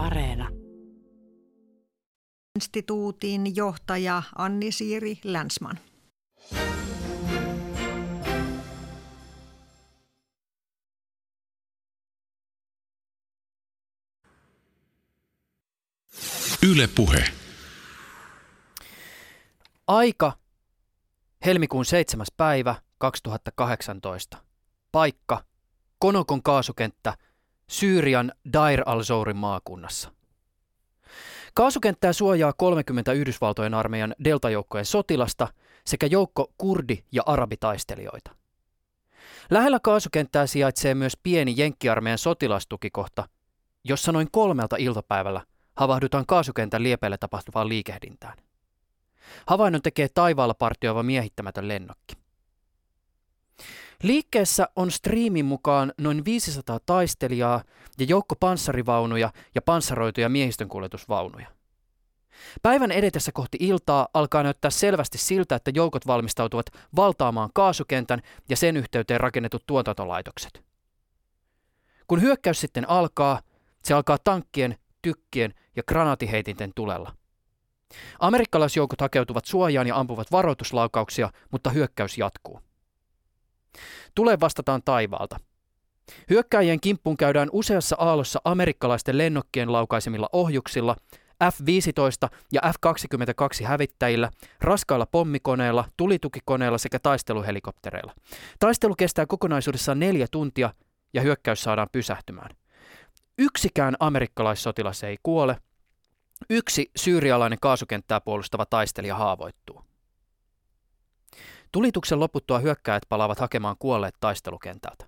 Areena. Instituutin johtaja Anni-Siiri Länsman. Yle Puhe. Aika helmikuun 7. päivä 2018. Paikka Konokon kaasukenttä Syyrian Dair al-Zourin maakunnassa. Kaasukenttää suojaa 30 Yhdysvaltojen armeijan deltajoukkojen sotilasta sekä joukko kurdi- ja arabitaistelijoita. Lähellä kaasukenttää sijaitsee myös pieni jenkkiarmeijan sotilastukikohta, jossa noin kolmelta iltapäivällä havahdutaan kaasukentän liepeille tapahtuvaan liikehdintään. Havainnon tekee taivaalla partioiva miehittämätön lennokki. Liikkeessä on striimin mukaan noin 500 taistelijaa ja joukko panssarivaunuja ja panssaroituja miehistönkuljetusvaunuja. Päivän edetessä kohti iltaa alkaa näyttää selvästi siltä, että joukot valmistautuvat valtaamaan kaasukentän ja sen yhteyteen rakennetut tuotantolaitokset. Kun hyökkäys sitten alkaa, se alkaa tankkien, tykkien ja granaatiheitinten tulella. Amerikkalaisjoukot hakeutuvat suojaan ja ampuvat varoituslaukauksia, mutta hyökkäys jatkuu. Tule vastataan taivaalta. Hyökkäjien kimppuun käydään useassa aallossa amerikkalaisten lennokkien laukaisemilla ohjuksilla, F-15 ja F-22 hävittäjillä, raskailla pommikoneilla, tulitukikoneilla sekä taisteluhelikoptereilla. Taistelu kestää kokonaisuudessaan neljä tuntia ja hyökkäys saadaan pysähtymään. Yksikään amerikkalaissotilas ei kuole. Yksi syyrialainen kaasukenttää puolustava taistelija haavoittuu. Tulituksen loputtua hyökkäät palaavat hakemaan kuolleet taistelukentältä.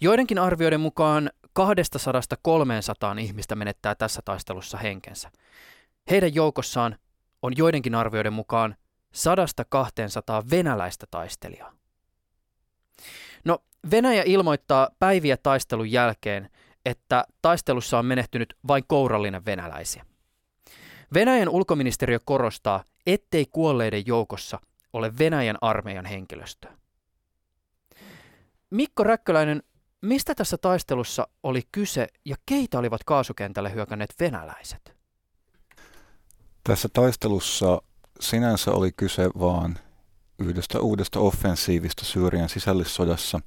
Joidenkin arvioiden mukaan 200-300 ihmistä menettää tässä taistelussa henkensä. Heidän joukossaan on joidenkin arvioiden mukaan 100-200 venäläistä taistelijaa. No, Venäjä ilmoittaa päiviä taistelun jälkeen, että taistelussa on menehtynyt vain kourallinen venäläisiä. Venäjän ulkoministeriö korostaa, ettei kuolleiden joukossa ole Venäjän armeijan henkilöstöä. Mikko Räkköläinen, mistä tässä taistelussa oli kyse ja keitä olivat kaasukentälle hyökänneet venäläiset? Tässä taistelussa sinänsä oli kyse vaan yhdestä uudesta offensiivista Syyrian sisällissodassa,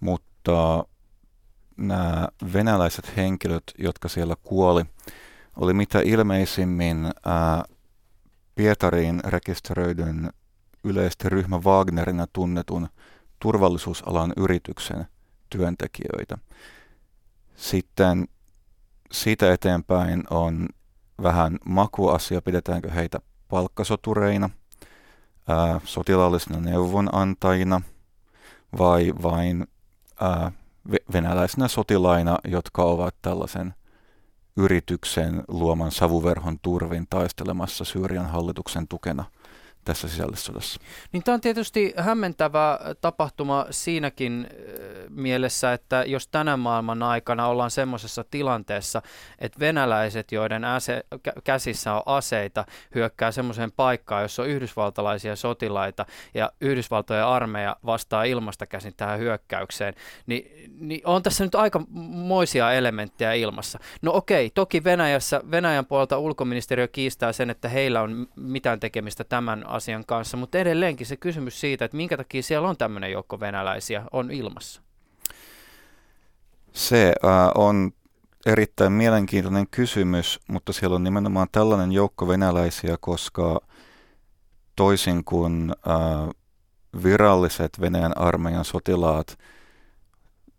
mutta nämä venäläiset henkilöt, jotka siellä kuoli, oli mitä ilmeisimmin ää, Pietariin rekisteröidyn yleisesti ryhmä Wagnerina tunnetun turvallisuusalan yrityksen työntekijöitä. Sitten siitä eteenpäin on vähän makuasia, pidetäänkö heitä palkkasotureina, ää, sotilaallisina neuvonantajina vai vain ää, venäläisinä sotilaina, jotka ovat tällaisen yrityksen luoman savuverhon turvin taistelemassa Syyrian hallituksen tukena tässä sisällissodassa. Niin tämä on tietysti hämmentävä tapahtuma siinäkin mielessä, että jos tänä maailman aikana ollaan semmoisessa tilanteessa, että venäläiset, joiden ase, käsissä on aseita, hyökkää semmoiseen paikkaan, jossa on yhdysvaltalaisia sotilaita ja Yhdysvaltojen armeija vastaa ilmasta käsin tähän hyökkäykseen, niin, niin on tässä nyt aika moisia elementtejä ilmassa. No okei, toki Venäjässä, Venäjän puolelta ulkoministeriö kiistää sen, että heillä on mitään tekemistä tämän asian kanssa, mutta edelleenkin se kysymys siitä, että minkä takia siellä on tämmöinen joukko venäläisiä, on ilmassa. Se äh, on erittäin mielenkiintoinen kysymys, mutta siellä on nimenomaan tällainen joukko venäläisiä, koska toisin kuin äh, viralliset Venäjän armeijan sotilaat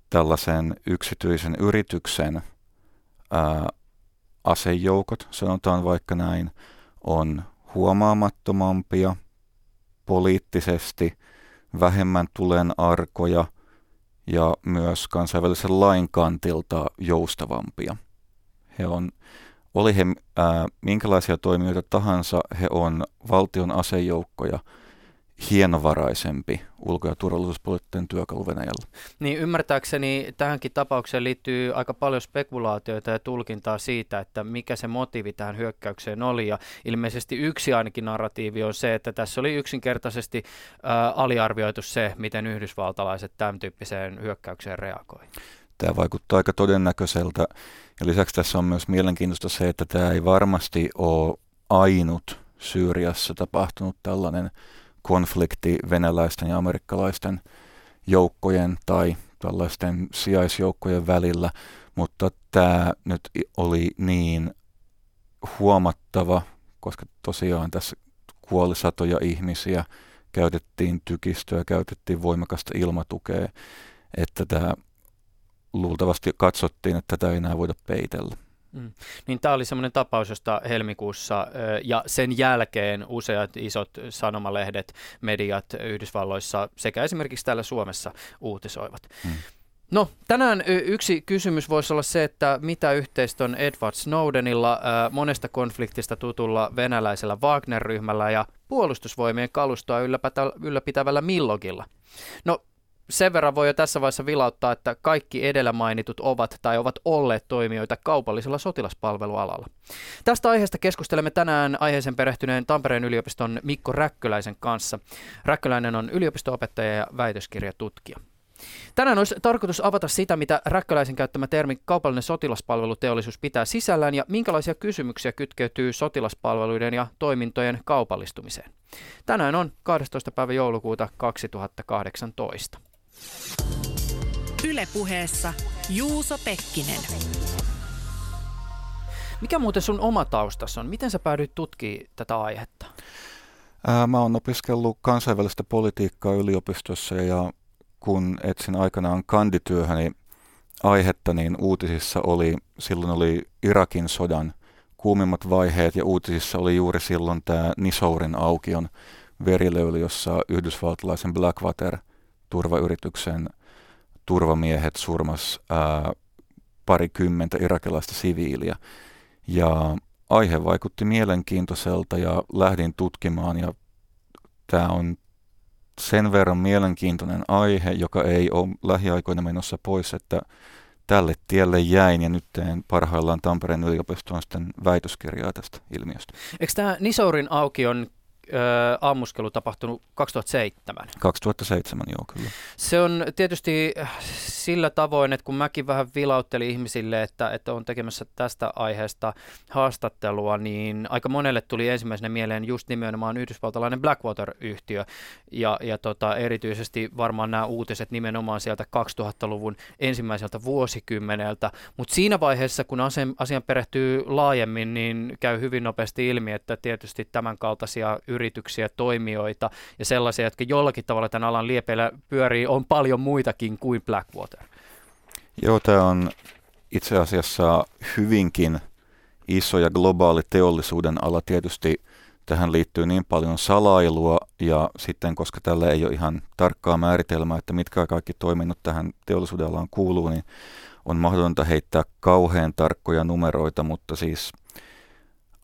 tällaisen yksityisen yrityksen äh, asejoukot, sanotaan vaikka näin, on huomaamattomampia, poliittisesti vähemmän tulen arkoja ja myös kansainvälisen lain kantilta joustavampia. He on, oli he ää, minkälaisia toimijoita tahansa, he on valtion asejoukkoja – hienovaraisempi ulko- ja turvallisuuspoliittinen työkalu Venäjällä. Niin ymmärtääkseni tähänkin tapaukseen liittyy aika paljon spekulaatioita ja tulkintaa siitä, että mikä se motiivi tähän hyökkäykseen oli. Ja ilmeisesti yksi ainakin narratiivi on se, että tässä oli yksinkertaisesti ää, aliarvioitu se, miten yhdysvaltalaiset tämän tyyppiseen hyökkäykseen reagoi. Tämä vaikuttaa aika todennäköiseltä. Ja lisäksi tässä on myös mielenkiintoista se, että tämä ei varmasti ole ainut Syyriassa tapahtunut tällainen konflikti venäläisten ja amerikkalaisten joukkojen tai tällaisten sijaisjoukkojen välillä, mutta tämä nyt oli niin huomattava, koska tosiaan tässä kuoli satoja ihmisiä, käytettiin tykistöä, käytettiin voimakasta ilmatukea, että tämä luultavasti katsottiin, että tätä ei enää voida peitellä. Mm. Niin tämä oli semmoinen tapaus, josta helmikuussa ja sen jälkeen useat isot sanomalehdet, mediat Yhdysvalloissa sekä esimerkiksi täällä Suomessa uutisoivat. Mm. No, tänään yksi kysymys voisi olla se, että mitä yhteistä on Edward Snowdenilla, monesta konfliktista tutulla venäläisellä Wagner-ryhmällä ja puolustusvoimien kalustoa ylläpitävällä Millogilla. No, sen verran voi jo tässä vaiheessa vilauttaa, että kaikki edellä mainitut ovat tai ovat olleet toimijoita kaupallisella sotilaspalvelualalla. Tästä aiheesta keskustelemme tänään aiheeseen perehtyneen Tampereen yliopiston Mikko Räkköläisen kanssa. Räkköläinen on yliopistoopettaja ja väitöskirjatutkija. Tänään olisi tarkoitus avata sitä, mitä Räkköläisen käyttämä termi kaupallinen sotilaspalveluteollisuus pitää sisällään ja minkälaisia kysymyksiä kytkeytyy sotilaspalveluiden ja toimintojen kaupallistumiseen. Tänään on 12. päivä joulukuuta 2018. Ylepuheessa Juuso Pekkinen. Mikä muuten sun oma taustas on? Miten sä päädyit tutkimaan tätä aihetta? Ää, mä oon opiskellut kansainvälistä politiikkaa yliopistossa ja kun etsin aikanaan kandityöhöni aihetta, niin uutisissa oli, silloin oli Irakin sodan kuumimmat vaiheet ja uutisissa oli juuri silloin tämä Nisourin aukion verilöyly, jossa yhdysvaltalaisen Blackwater turvayrityksen turvamiehet surmas ää, parikymmentä irakilaista siviiliä. Ja aihe vaikutti mielenkiintoiselta ja lähdin tutkimaan ja tämä on sen verran mielenkiintoinen aihe, joka ei ole lähiaikoina menossa pois, että tälle tielle jäin ja nyt teen parhaillaan Tampereen yliopistoon sitten väitöskirjaa tästä ilmiöstä. Eikö tämä Nisourin aukion ö, ammuskelu tapahtunut 2007? 2007, joo kyllä. Se on tietysti sillä tavoin, että kun mäkin vähän vilauttelin ihmisille, että, että on tekemässä tästä aiheesta haastattelua, niin aika monelle tuli ensimmäisenä mieleen just nimenomaan yhdysvaltalainen Blackwater-yhtiö ja, ja tota, erityisesti varmaan nämä uutiset nimenomaan sieltä 2000-luvun ensimmäiseltä vuosikymmeneltä, mutta siinä vaiheessa, kun asian, asian perehtyy laajemmin, niin käy hyvin nopeasti ilmi, että tietysti tämän kaltaisia yrityksiä, toimijoita ja sellaisia, jotka jollakin tavalla tämän alan liepeillä pyörii, on paljon muitakin kuin Blackwater. Joo, tämä on itse asiassa hyvinkin iso ja globaali teollisuuden ala. Tietysti tähän liittyy niin paljon salailua ja sitten, koska tällä ei ole ihan tarkkaa määritelmää, että mitkä kaikki toiminnot tähän teollisuuden alaan kuuluu, niin on mahdotonta heittää kauhean tarkkoja numeroita, mutta siis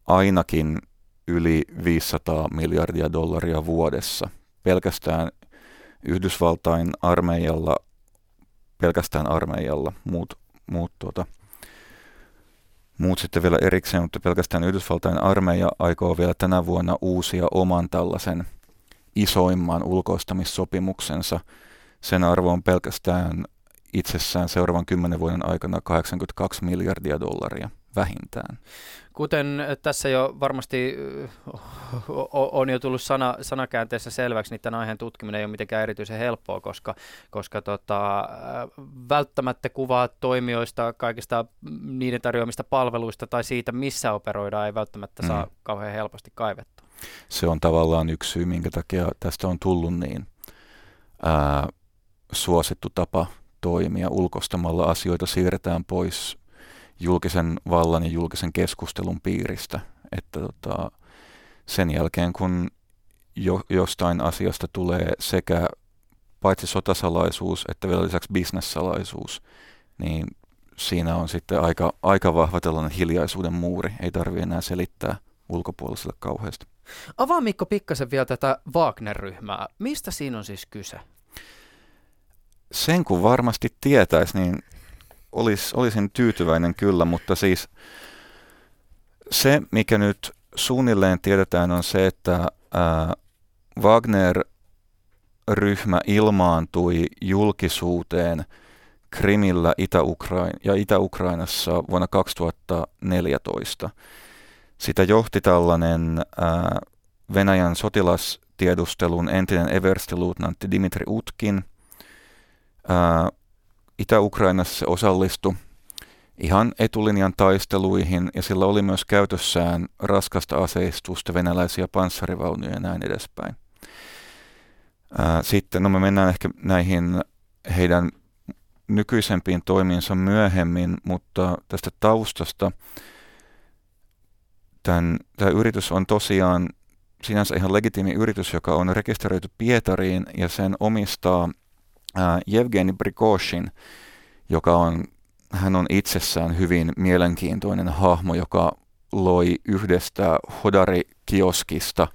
ainakin yli 500 miljardia dollaria vuodessa. Pelkästään Yhdysvaltain armeijalla, pelkästään armeijalla, muut, muut, tuota, muut sitten vielä erikseen, mutta pelkästään Yhdysvaltain armeija aikoo vielä tänä vuonna uusia oman tällaisen isoimman ulkoistamissopimuksensa. Sen arvo on pelkästään itsessään seuraavan kymmenen vuoden aikana 82 miljardia dollaria vähintään. Kuten tässä jo varmasti on jo tullut sana, sanakäänteessä selväksi, niin tämän aiheen tutkiminen ei ole mitenkään erityisen helppoa, koska, koska tota, välttämättä kuvaa toimijoista, kaikista niiden tarjoamista palveluista tai siitä, missä operoidaan, ei välttämättä saa mm. kauhean helposti kaivettua. Se on tavallaan yksi syy, minkä takia tästä on tullut niin ää, suosittu tapa toimia. Ulkostamalla asioita siirretään pois julkisen vallan ja julkisen keskustelun piiristä. Että tota, sen jälkeen, kun jo, jostain asiasta tulee sekä paitsi sotasalaisuus että vielä lisäksi bisnessalaisuus, niin siinä on sitten aika, aika vahva tällainen hiljaisuuden muuri. Ei tarvi enää selittää ulkopuoliselle kauheasti. Avaa Mikko pikkasen vielä tätä Wagner-ryhmää. Mistä siinä on siis kyse? Sen kun varmasti tietäisi, niin olis, olisin tyytyväinen kyllä, mutta siis se, mikä nyt suunnilleen tiedetään, on se, että Wagner-ryhmä ilmaantui julkisuuteen Krimillä Itä-Ukrain- ja Itä-Ukrainassa vuonna 2014. Sitä johti tällainen ää, Venäjän sotilastiedustelun entinen everstiluutnantti Dimitri Utkin. Itä-Ukrainassa osallistui ihan etulinjan taisteluihin ja sillä oli myös käytössään raskasta aseistusta, venäläisiä panssarivaunuja ja näin edespäin. Sitten, no me mennään ehkä näihin heidän nykyisempiin toimiinsa myöhemmin, mutta tästä taustasta tämän, tämä yritys on tosiaan sinänsä ihan legitiimi yritys, joka on rekisteröity Pietariin ja sen omistaa ää, Evgeni Brigoshin, joka on, hän on itsessään hyvin mielenkiintoinen hahmo, joka loi yhdestä Hodari-kioskista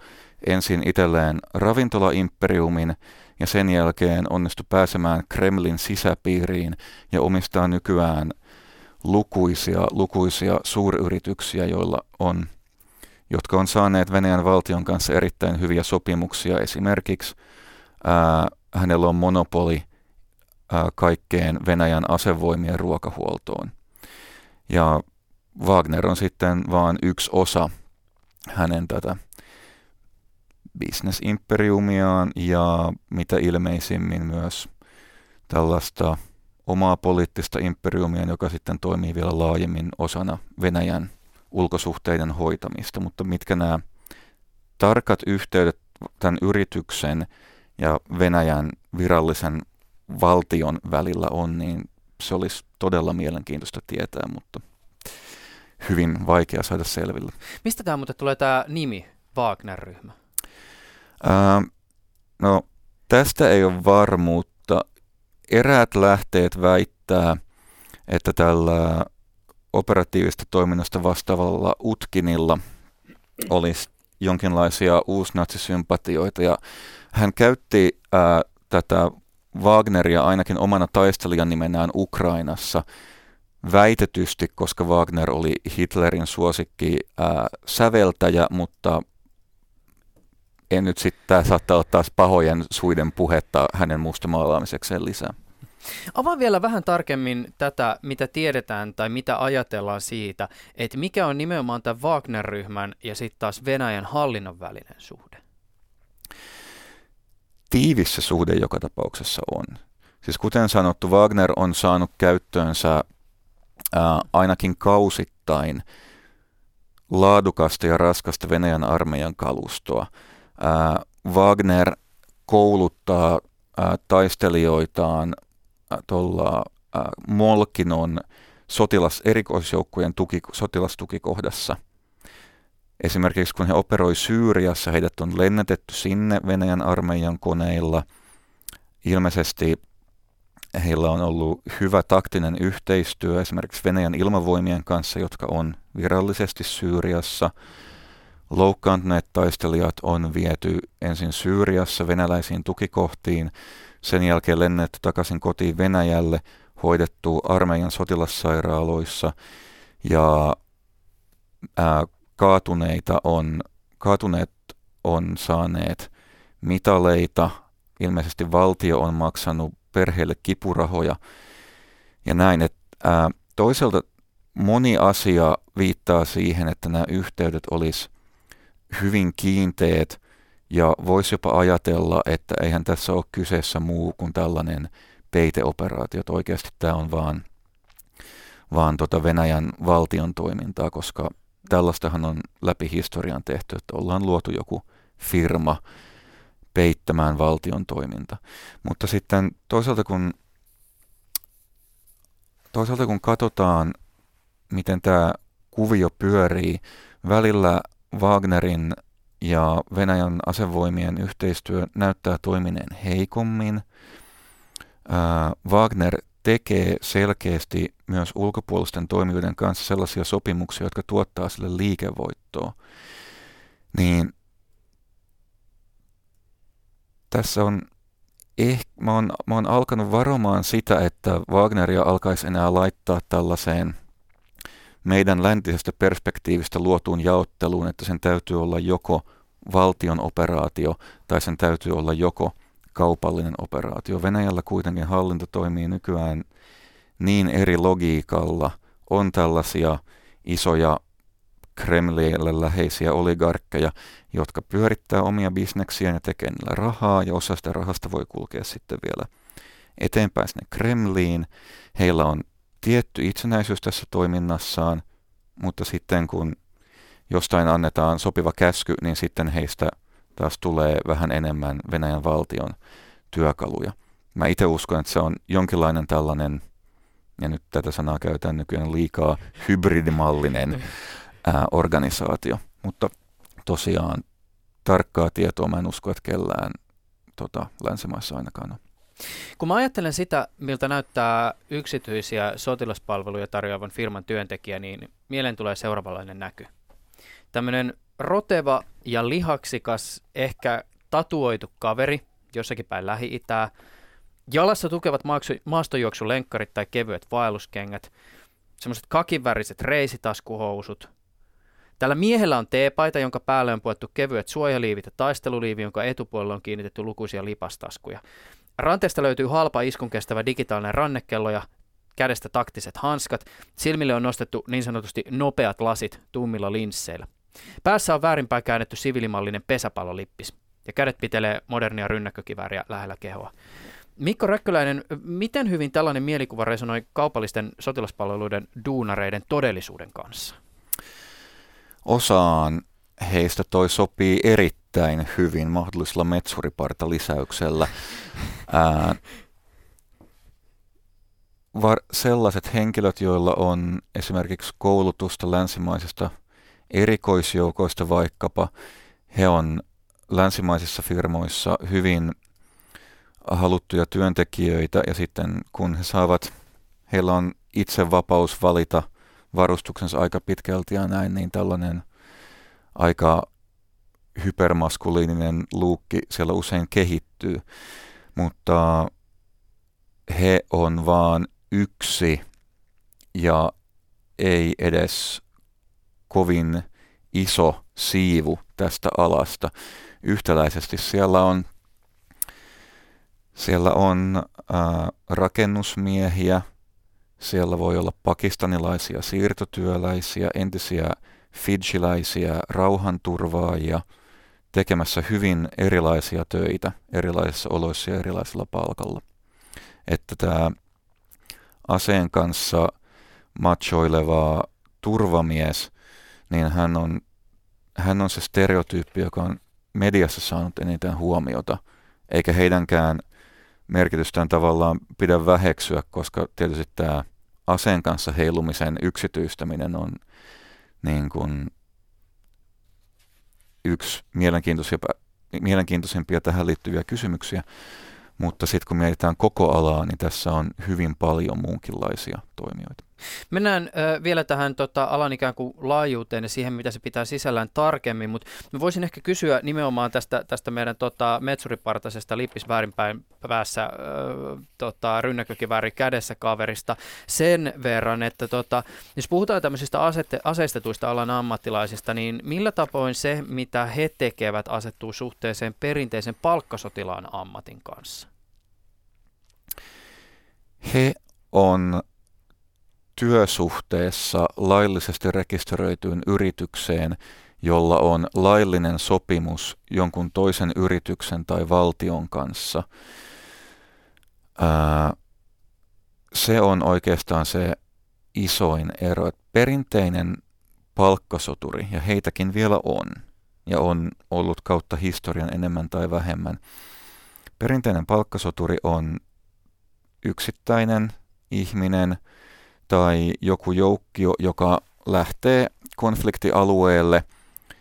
ensin itselleen ravintolaimperiumin ja sen jälkeen onnistui pääsemään Kremlin sisäpiiriin ja omistaa nykyään lukuisia, lukuisia suuryrityksiä, joilla on, jotka on saaneet Venäjän valtion kanssa erittäin hyviä sopimuksia. Esimerkiksi ää, hänellä on monopoli kaikkeen Venäjän asevoimien ruokahuoltoon. Ja Wagner on sitten vain yksi osa hänen tätä bisnesimperiumiaan ja mitä ilmeisimmin myös tällaista omaa poliittista imperiumia, joka sitten toimii vielä laajemmin osana Venäjän ulkosuhteiden hoitamista. Mutta mitkä nämä tarkat yhteydet tämän yrityksen ja Venäjän virallisen valtion välillä on, niin se olisi todella mielenkiintoista tietää, mutta hyvin vaikea saada selville. Mistä tämä muuten tulee tämä nimi, Wagner-ryhmä? Ää, no, tästä ei ole varmuutta. Eräät lähteet väittää, että tällä operatiivista toiminnasta vastaavalla Utkinilla olisi jonkinlaisia uusnatsisympatioita. Ja hän käytti ää, tätä Wagneria ainakin omana taistelijan nimenään Ukrainassa väitetysti, koska Wagner oli Hitlerin suosikki ää, säveltäjä, mutta en nyt sitten, saattaa olla taas pahojen suiden puhetta hänen mustamaalaamisekseen lisää. Avaa vielä vähän tarkemmin tätä, mitä tiedetään tai mitä ajatellaan siitä, että mikä on nimenomaan tämän Wagner-ryhmän ja sitten taas Venäjän hallinnon välinen suhde. Tiivis se suhde joka tapauksessa on. Siis kuten sanottu, Wagner on saanut käyttöönsä ää, ainakin kausittain laadukasta ja raskasta Venäjän armeijan kalustoa – Ää, Wagner kouluttaa ää, taistelijoitaan tuolla Molkinon sotilas, erikoisjoukkojen tuki, sotilastukikohdassa. Esimerkiksi kun he operoi Syyriassa, heidät on lennetetty sinne Venäjän armeijan koneilla. Ilmeisesti heillä on ollut hyvä taktinen yhteistyö esimerkiksi Venäjän ilmavoimien kanssa, jotka on virallisesti Syyriassa. Loukkaantuneet taistelijat on viety ensin Syyriassa venäläisiin tukikohtiin, sen jälkeen lennetty takaisin kotiin Venäjälle, hoidettu armeijan sotilassairaaloissa ja ää, kaatuneita on, kaatuneet on saaneet mitaleita, ilmeisesti valtio on maksanut perheelle kipurahoja ja näin, että ää, toisaalta moni asia viittaa siihen, että nämä yhteydet olisi hyvin kiinteet ja voisi jopa ajatella, että eihän tässä ole kyseessä muu kuin tällainen peiteoperaatio, että oikeasti tämä on vaan, vaan tota Venäjän valtion toimintaa, koska tällaistahan on läpi historian tehty, että ollaan luotu joku firma peittämään valtion toiminta. Mutta sitten toisaalta kun, toisaalta kun katsotaan, miten tämä kuvio pyörii, välillä Wagnerin ja Venäjän asevoimien yhteistyö näyttää toimineen heikommin. Wagner tekee selkeästi myös ulkopuolisten toimijoiden kanssa sellaisia sopimuksia, jotka tuottaa sille liikevoittoa. Niin tässä on ehkä, mä oon, mä oon alkanut varomaan sitä, että Wagneria alkaisi enää laittaa tällaiseen – meidän läntisestä perspektiivistä luotuun jaotteluun, että sen täytyy olla joko valtion operaatio tai sen täytyy olla joko kaupallinen operaatio. Venäjällä kuitenkin hallinto toimii nykyään niin eri logiikalla on tällaisia isoja Kremlille läheisiä oligarkkeja, jotka pyörittää omia bisneksiä ja tekee niillä rahaa, ja osa sitä rahasta voi kulkea sitten vielä eteenpäin sinne Kremliin. Heillä on tietty itsenäisyys tässä toiminnassaan, mutta sitten kun jostain annetaan sopiva käsky, niin sitten heistä taas tulee vähän enemmän Venäjän valtion työkaluja. Mä itse uskon, että se on jonkinlainen tällainen, ja nyt tätä sanaa käytetään nykyään liikaa, hybridimallinen ää, organisaatio. Mutta tosiaan tarkkaa tietoa mä en usko, että kellään tota, länsimaissa ainakaan on. Kun mä ajattelen sitä, miltä näyttää yksityisiä sotilaspalveluja tarjoavan firman työntekijä, niin mieleen tulee seuraavanlainen näky. Tämmöinen roteva ja lihaksikas, ehkä tatuoitu kaveri jossakin päin Lähi-Itää, jalassa tukevat maastojuoksulenkkarit tai kevyet vaelluskengät, semmoiset kakiväriset reisitaskuhousut. Tällä miehellä on teepaita, jonka päälle on puettu kevyet suojaliivit ja taisteluliivi, jonka etupuolella on kiinnitetty lukuisia lipastaskuja. Ranteesta löytyy halpa iskun kestävä digitaalinen rannekello ja kädestä taktiset hanskat. Silmille on nostettu niin sanotusti nopeat lasit tummilla linsseillä. Päässä on väärinpäin käännetty sivilimallinen pesäpallolippis ja kädet pitelee modernia rynnäkkökivääriä lähellä kehoa. Mikko Räkköläinen, miten hyvin tällainen mielikuva resonoi kaupallisten sotilaspalveluiden duunareiden todellisuuden kanssa? Osaan heistä toi sopii erittäin hyvin mahdollisella metsuriparta lisäyksellä. Ää, var, sellaiset henkilöt, joilla on esimerkiksi koulutusta länsimaisista erikoisjoukoista vaikkapa, he on länsimaisissa firmoissa hyvin haluttuja työntekijöitä ja sitten kun he saavat, heillä on itse vapaus valita varustuksensa aika pitkälti ja näin, niin tällainen aika hypermaskuliininen luukki siellä usein kehittyy, mutta he on vaan yksi ja ei edes kovin iso siivu tästä alasta. Yhtäläisesti siellä on, siellä on ää, rakennusmiehiä, siellä voi olla pakistanilaisia siirtotyöläisiä, entisiä fidjiläisiä rauhanturvaajia tekemässä hyvin erilaisia töitä erilaisissa oloissa ja erilaisella palkalla. Että tämä aseen kanssa machoileva turvamies, niin hän on, hän on se stereotyyppi, joka on mediassa saanut eniten huomiota, eikä heidänkään merkitystään tavallaan pidä väheksyä, koska tietysti tämä aseen kanssa heilumisen yksityistäminen on niin kuin yksi mielenkiintoisimpia, mielenkiintoisimpia tähän liittyviä kysymyksiä. Mutta sitten kun mietitään koko alaa, niin tässä on hyvin paljon muunkinlaisia toimijoita. Mennään äh, vielä tähän tota, alan ikään kuin laajuuteen ja siihen, mitä se pitää sisällään tarkemmin, mutta mä voisin ehkä kysyä nimenomaan tästä, tästä meidän tota, metsuripartaisesta lippis väärinpäin päässä tota, rynnäkökivääri kädessä kaverista sen verran, että tota, jos puhutaan tämmöisistä asette, aseistetuista alan ammattilaisista, niin millä tapoin se, mitä he tekevät, asettuu suhteeseen perinteisen palkkasotilaan ammatin kanssa? He on työsuhteessa laillisesti rekisteröityyn yritykseen, jolla on laillinen sopimus jonkun toisen yrityksen tai valtion kanssa. Ää, se on oikeastaan se isoin ero. Perinteinen palkkasoturi, ja heitäkin vielä on, ja on ollut kautta historian enemmän tai vähemmän. Perinteinen palkkasoturi on yksittäinen ihminen, tai joku joukkio, joka lähtee konfliktialueelle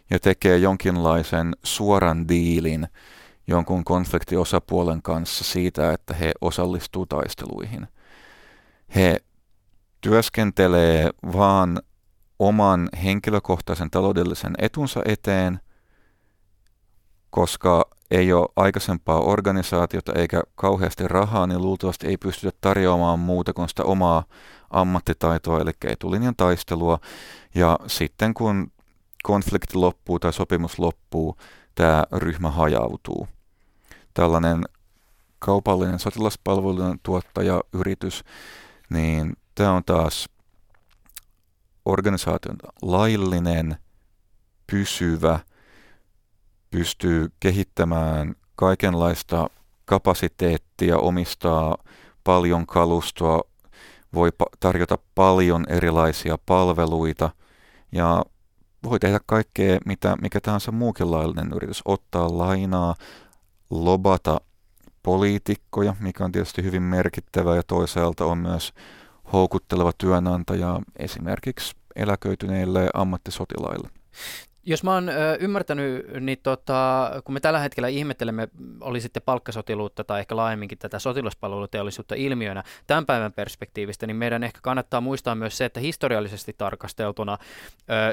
ja tekee jonkinlaisen suoran diilin jonkun konfliktiosapuolen kanssa siitä, että he osallistuu taisteluihin. He työskentelee vaan oman henkilökohtaisen taloudellisen etunsa eteen, koska ei ole aikaisempaa organisaatiota eikä kauheasti rahaa, niin luultavasti ei pystytä tarjoamaan muuta kuin sitä omaa ammattitaitoa, eli etulinjan taistelua. Ja sitten kun konflikti loppuu tai sopimus loppuu, tämä ryhmä hajautuu. Tällainen kaupallinen sotilaspalvelujen tuottaja, yritys, niin tämä on taas organisaation laillinen, pysyvä, pystyy kehittämään kaikenlaista kapasiteettia, omistaa paljon kalustoa, voi tarjota paljon erilaisia palveluita ja voi tehdä kaikkea, mitä, mikä tahansa muukin laillinen yritys. Ottaa lainaa, lobata poliitikkoja, mikä on tietysti hyvin merkittävä ja toisaalta on myös houkutteleva työnantaja esimerkiksi eläköityneille ammattisotilaille. Jos mä oon ymmärtänyt, niin tota, kun me tällä hetkellä ihmettelemme, oli sitten palkkasotiluutta tai ehkä laajemminkin tätä sotilaspalveluteollisuutta ilmiönä tämän päivän perspektiivistä, niin meidän ehkä kannattaa muistaa myös se, että historiallisesti tarkasteltuna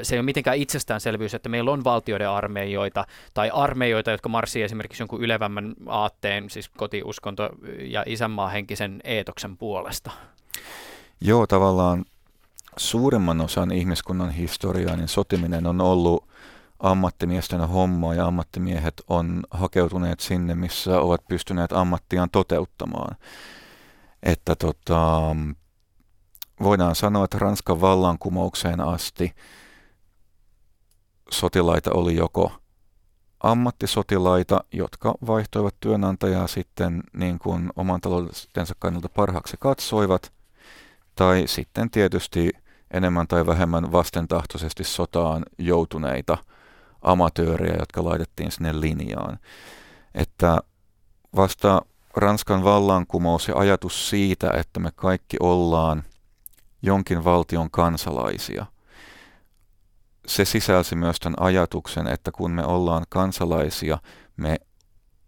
se ei ole mitenkään itsestäänselvyys, että meillä on valtioiden armeijoita tai armeijoita, jotka marssii esimerkiksi jonkun ylevämmän aatteen, siis kotiuskonto ja isänmaahenkisen eetoksen puolesta. Joo, tavallaan suurimman osan ihmiskunnan historiaa, niin sotiminen on ollut ammattimiesten hommaa ja ammattimiehet on hakeutuneet sinne, missä ovat pystyneet ammattiaan toteuttamaan. Että tota, voidaan sanoa, että Ranskan vallankumoukseen asti sotilaita oli joko ammattisotilaita, jotka vaihtoivat työnantajaa sitten niin kuin oman taloudensa kannalta parhaaksi katsoivat, tai sitten tietysti enemmän tai vähemmän vastentahtoisesti sotaan joutuneita amatöörejä, jotka laitettiin sinne linjaan. Että vasta Ranskan vallankumous ja ajatus siitä, että me kaikki ollaan jonkin valtion kansalaisia, se sisälsi myös tämän ajatuksen, että kun me ollaan kansalaisia, me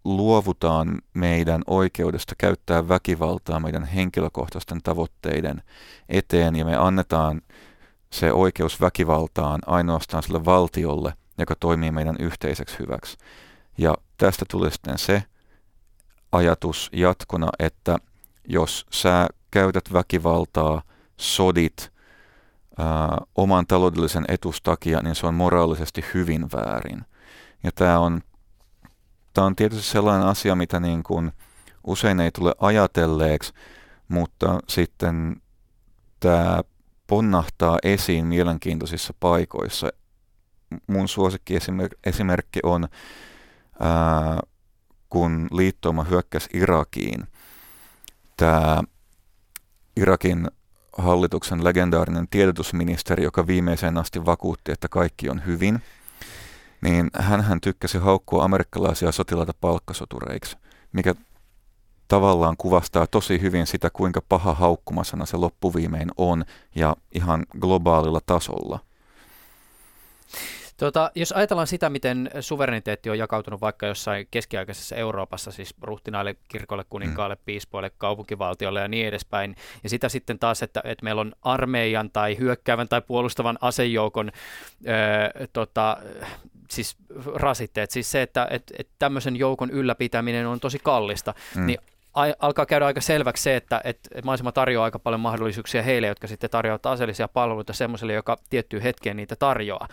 luovutaan meidän oikeudesta käyttää väkivaltaa meidän henkilökohtaisten tavoitteiden eteen ja me annetaan se oikeus väkivaltaan ainoastaan sille valtiolle, joka toimii meidän yhteiseksi hyväksi. Ja tästä tuli sitten se ajatus jatkona, että jos sä käytät väkivaltaa, sodit ää, oman taloudellisen etus takia, niin se on moraalisesti hyvin väärin. Ja tämä on tämä on tietysti sellainen asia, mitä niin kuin usein ei tule ajatelleeksi, mutta sitten tämä ponnahtaa esiin mielenkiintoisissa paikoissa. Mun suosikki esimerkki on, ää, kun liittouma hyökkäsi Irakiin. Tämä Irakin hallituksen legendaarinen tiedotusministeri, joka viimeiseen asti vakuutti, että kaikki on hyvin – niin hän tykkäsi haukkua amerikkalaisia sotilaita palkkasotureiksi, mikä tavallaan kuvastaa tosi hyvin sitä, kuinka paha haukkumasana se loppuviimein on ja ihan globaalilla tasolla. Tota, jos ajatellaan sitä, miten suvereniteetti on jakautunut vaikka jossain keskiaikaisessa Euroopassa, siis ruhtinaille, kirkolle, kuninkaalle, mm. piispoille, kaupunkivaltiolle ja niin edespäin, ja sitä sitten taas, että, että meillä on armeijan tai hyökkäävän tai puolustavan asejoukon öö, tota, siis rasitteet, siis se, että et, et tämmöisen joukon ylläpitäminen on tosi kallista, mm. niin alkaa käydä aika selväksi se, että, että maisema tarjoaa aika paljon mahdollisuuksia heille, jotka sitten tarjoavat aseellisia palveluita semmoiselle, joka tiettyyn hetkeen niitä tarjoaa.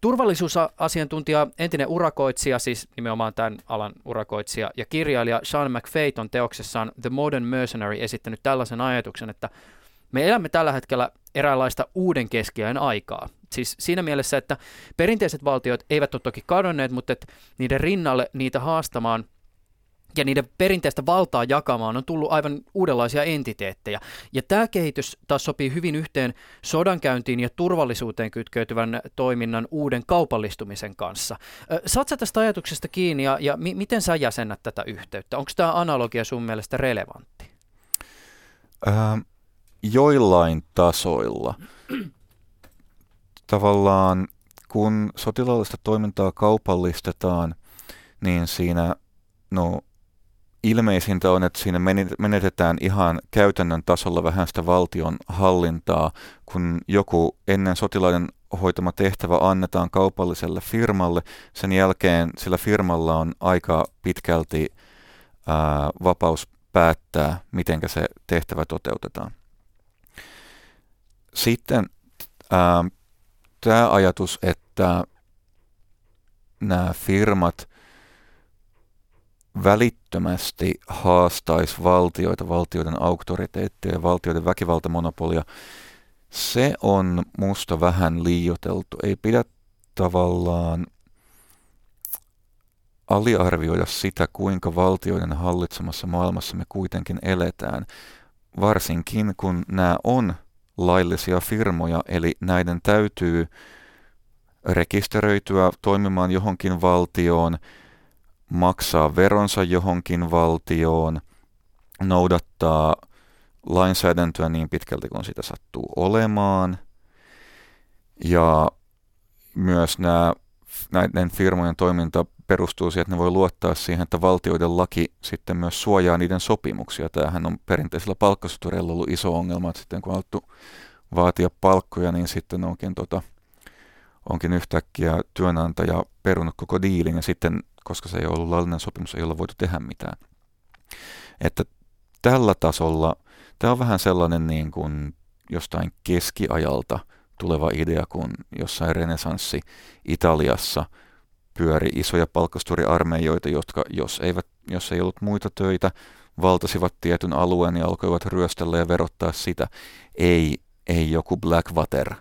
Turvallisuusasiantuntija, entinen urakoitsija, siis nimenomaan tämän alan urakoitsija ja kirjailija Sean McFate on teoksessaan The Modern Mercenary esittänyt tällaisen ajatuksen, että me elämme tällä hetkellä eräänlaista uuden keskiajan aikaa. Siis siinä mielessä, että perinteiset valtiot eivät ole toki kadonneet, mutta niiden rinnalle niitä haastamaan – ja niiden perinteistä valtaa jakamaan on tullut aivan uudenlaisia entiteettejä. Ja tämä kehitys taas sopii hyvin yhteen sodankäyntiin ja turvallisuuteen kytkeytyvän toiminnan uuden kaupallistumisen kanssa. Saat sä tästä ajatuksesta kiinni ja, ja mi- miten sä jäsennät tätä yhteyttä? Onko tämä analogia sun mielestä relevantti? Äh, joillain tasoilla. Tavallaan kun sotilaallista toimintaa kaupallistetaan, niin siinä no, ilmeisintä on, että siinä menetetään ihan käytännön tasolla vähän sitä valtion hallintaa, kun joku ennen sotilaiden hoitama tehtävä annetaan kaupalliselle firmalle. Sen jälkeen sillä firmalla on aika pitkälti ää, vapaus päättää, miten se tehtävä toteutetaan. Sitten tämä ajatus, että nämä firmat välittömästi haastaisi valtioita, valtioiden auktoriteettia ja valtioiden väkivaltamonopolia, se on musta vähän liioteltu. Ei pidä tavallaan aliarvioida sitä, kuinka valtioiden hallitsemassa maailmassa me kuitenkin eletään, varsinkin kun nämä on laillisia firmoja, eli näiden täytyy rekisteröityä toimimaan johonkin valtioon, maksaa veronsa johonkin valtioon, noudattaa lainsäädäntöä niin pitkälti kuin sitä sattuu olemaan. Ja myös nämä, näiden firmojen toiminta perustuu siihen, että ne voi luottaa siihen, että valtioiden laki sitten myös suojaa niiden sopimuksia. Tämähän on perinteisellä palkkasutureilla ollut iso ongelma, että sitten kun on alettu vaatia palkkoja, niin sitten onkin, tota, onkin yhtäkkiä työnantaja perunut koko diilin ja sitten, koska se ei ollut laillinen sopimus, ei ole voitu tehdä mitään. Että tällä tasolla tämä on vähän sellainen niin kuin jostain keskiajalta tuleva idea, kun jossain renesanssi Italiassa – pyöri isoja palkkasturiarmeijoita, jotka jos, eivät, jos ei ollut muita töitä, valtasivat tietyn alueen ja alkoivat ryöstellä ja verottaa sitä. Ei, ei joku Blackwater.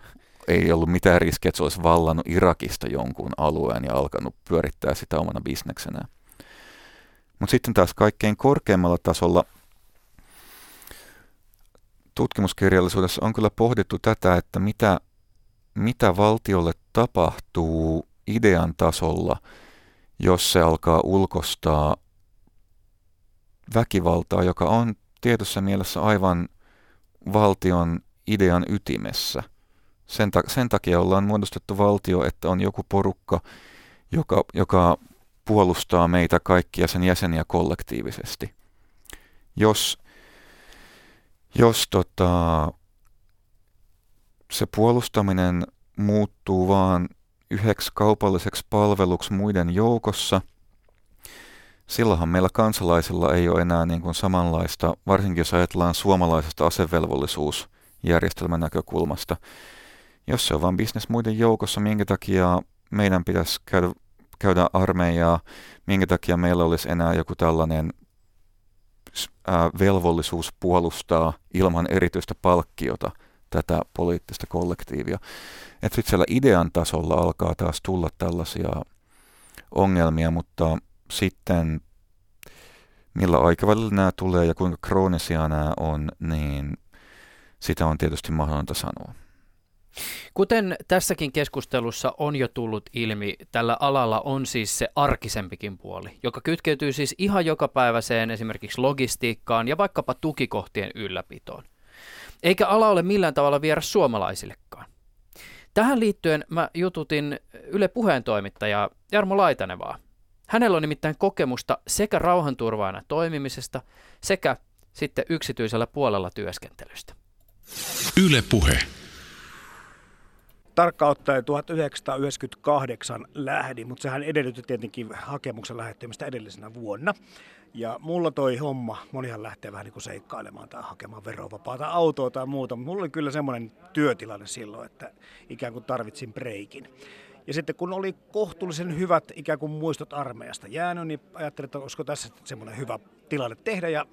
Ei ollut mitään riskiä, että se olisi vallannut Irakista jonkun alueen ja alkanut pyörittää sitä omana bisneksenään. Mutta sitten taas kaikkein korkeimmalla tasolla tutkimuskirjallisuudessa on kyllä pohdittu tätä, että mitä, mitä valtiolle tapahtuu idean tasolla, jos se alkaa ulkostaa väkivaltaa, joka on tietyssä mielessä aivan valtion idean ytimessä. Sen, ta- sen takia ollaan muodostettu valtio, että on joku porukka, joka, joka puolustaa meitä kaikkia sen jäseniä kollektiivisesti. Jos, jos tota, se puolustaminen muuttuu vaan yhdeksi kaupalliseksi palveluksi muiden joukossa, silloinhan meillä kansalaisilla ei ole enää niin kuin samanlaista, varsinkin jos ajatellaan suomalaisesta asevelvollisuusjärjestelmän näkökulmasta. Jos se on vain bisnes muiden joukossa, minkä takia meidän pitäisi käydä, käydä armeijaa, minkä takia meillä olisi enää joku tällainen velvollisuus puolustaa ilman erityistä palkkiota tätä poliittista kollektiivia. Että sitten siellä idean tasolla alkaa taas tulla tällaisia ongelmia, mutta sitten millä aikavälillä nämä tulee ja kuinka kroonisia nämä on, niin sitä on tietysti mahdollista sanoa. Kuten tässäkin keskustelussa on jo tullut ilmi, tällä alalla on siis se arkisempikin puoli, joka kytkeytyy siis ihan jokapäiväiseen esimerkiksi logistiikkaan ja vaikkapa tukikohtien ylläpitoon. Eikä ala ole millään tavalla vieras suomalaisillekaan. Tähän liittyen mä jututin Yle Puheen toimittajaa Jarmo Laitanevaa. Hänellä on nimittäin kokemusta sekä rauhanturvaajana toimimisesta sekä sitten yksityisellä puolella työskentelystä. Yle Puhe. Tarkka ottaen 1998 lähdin, mutta sehän edellytti tietenkin hakemuksen lähettämistä edellisenä vuonna. Ja mulla toi homma, monihan lähtee vähän niin kuin seikkailemaan tai hakemaan verovapaata autoa tai muuta, mutta mulla oli kyllä semmoinen työtilanne silloin, että ikään kuin tarvitsin breikin. Ja sitten kun oli kohtuullisen hyvät ikään kuin muistot armeijasta jäänyt, niin ajattelin, että olisiko tässä semmoinen hyvä tilanne tehdä ja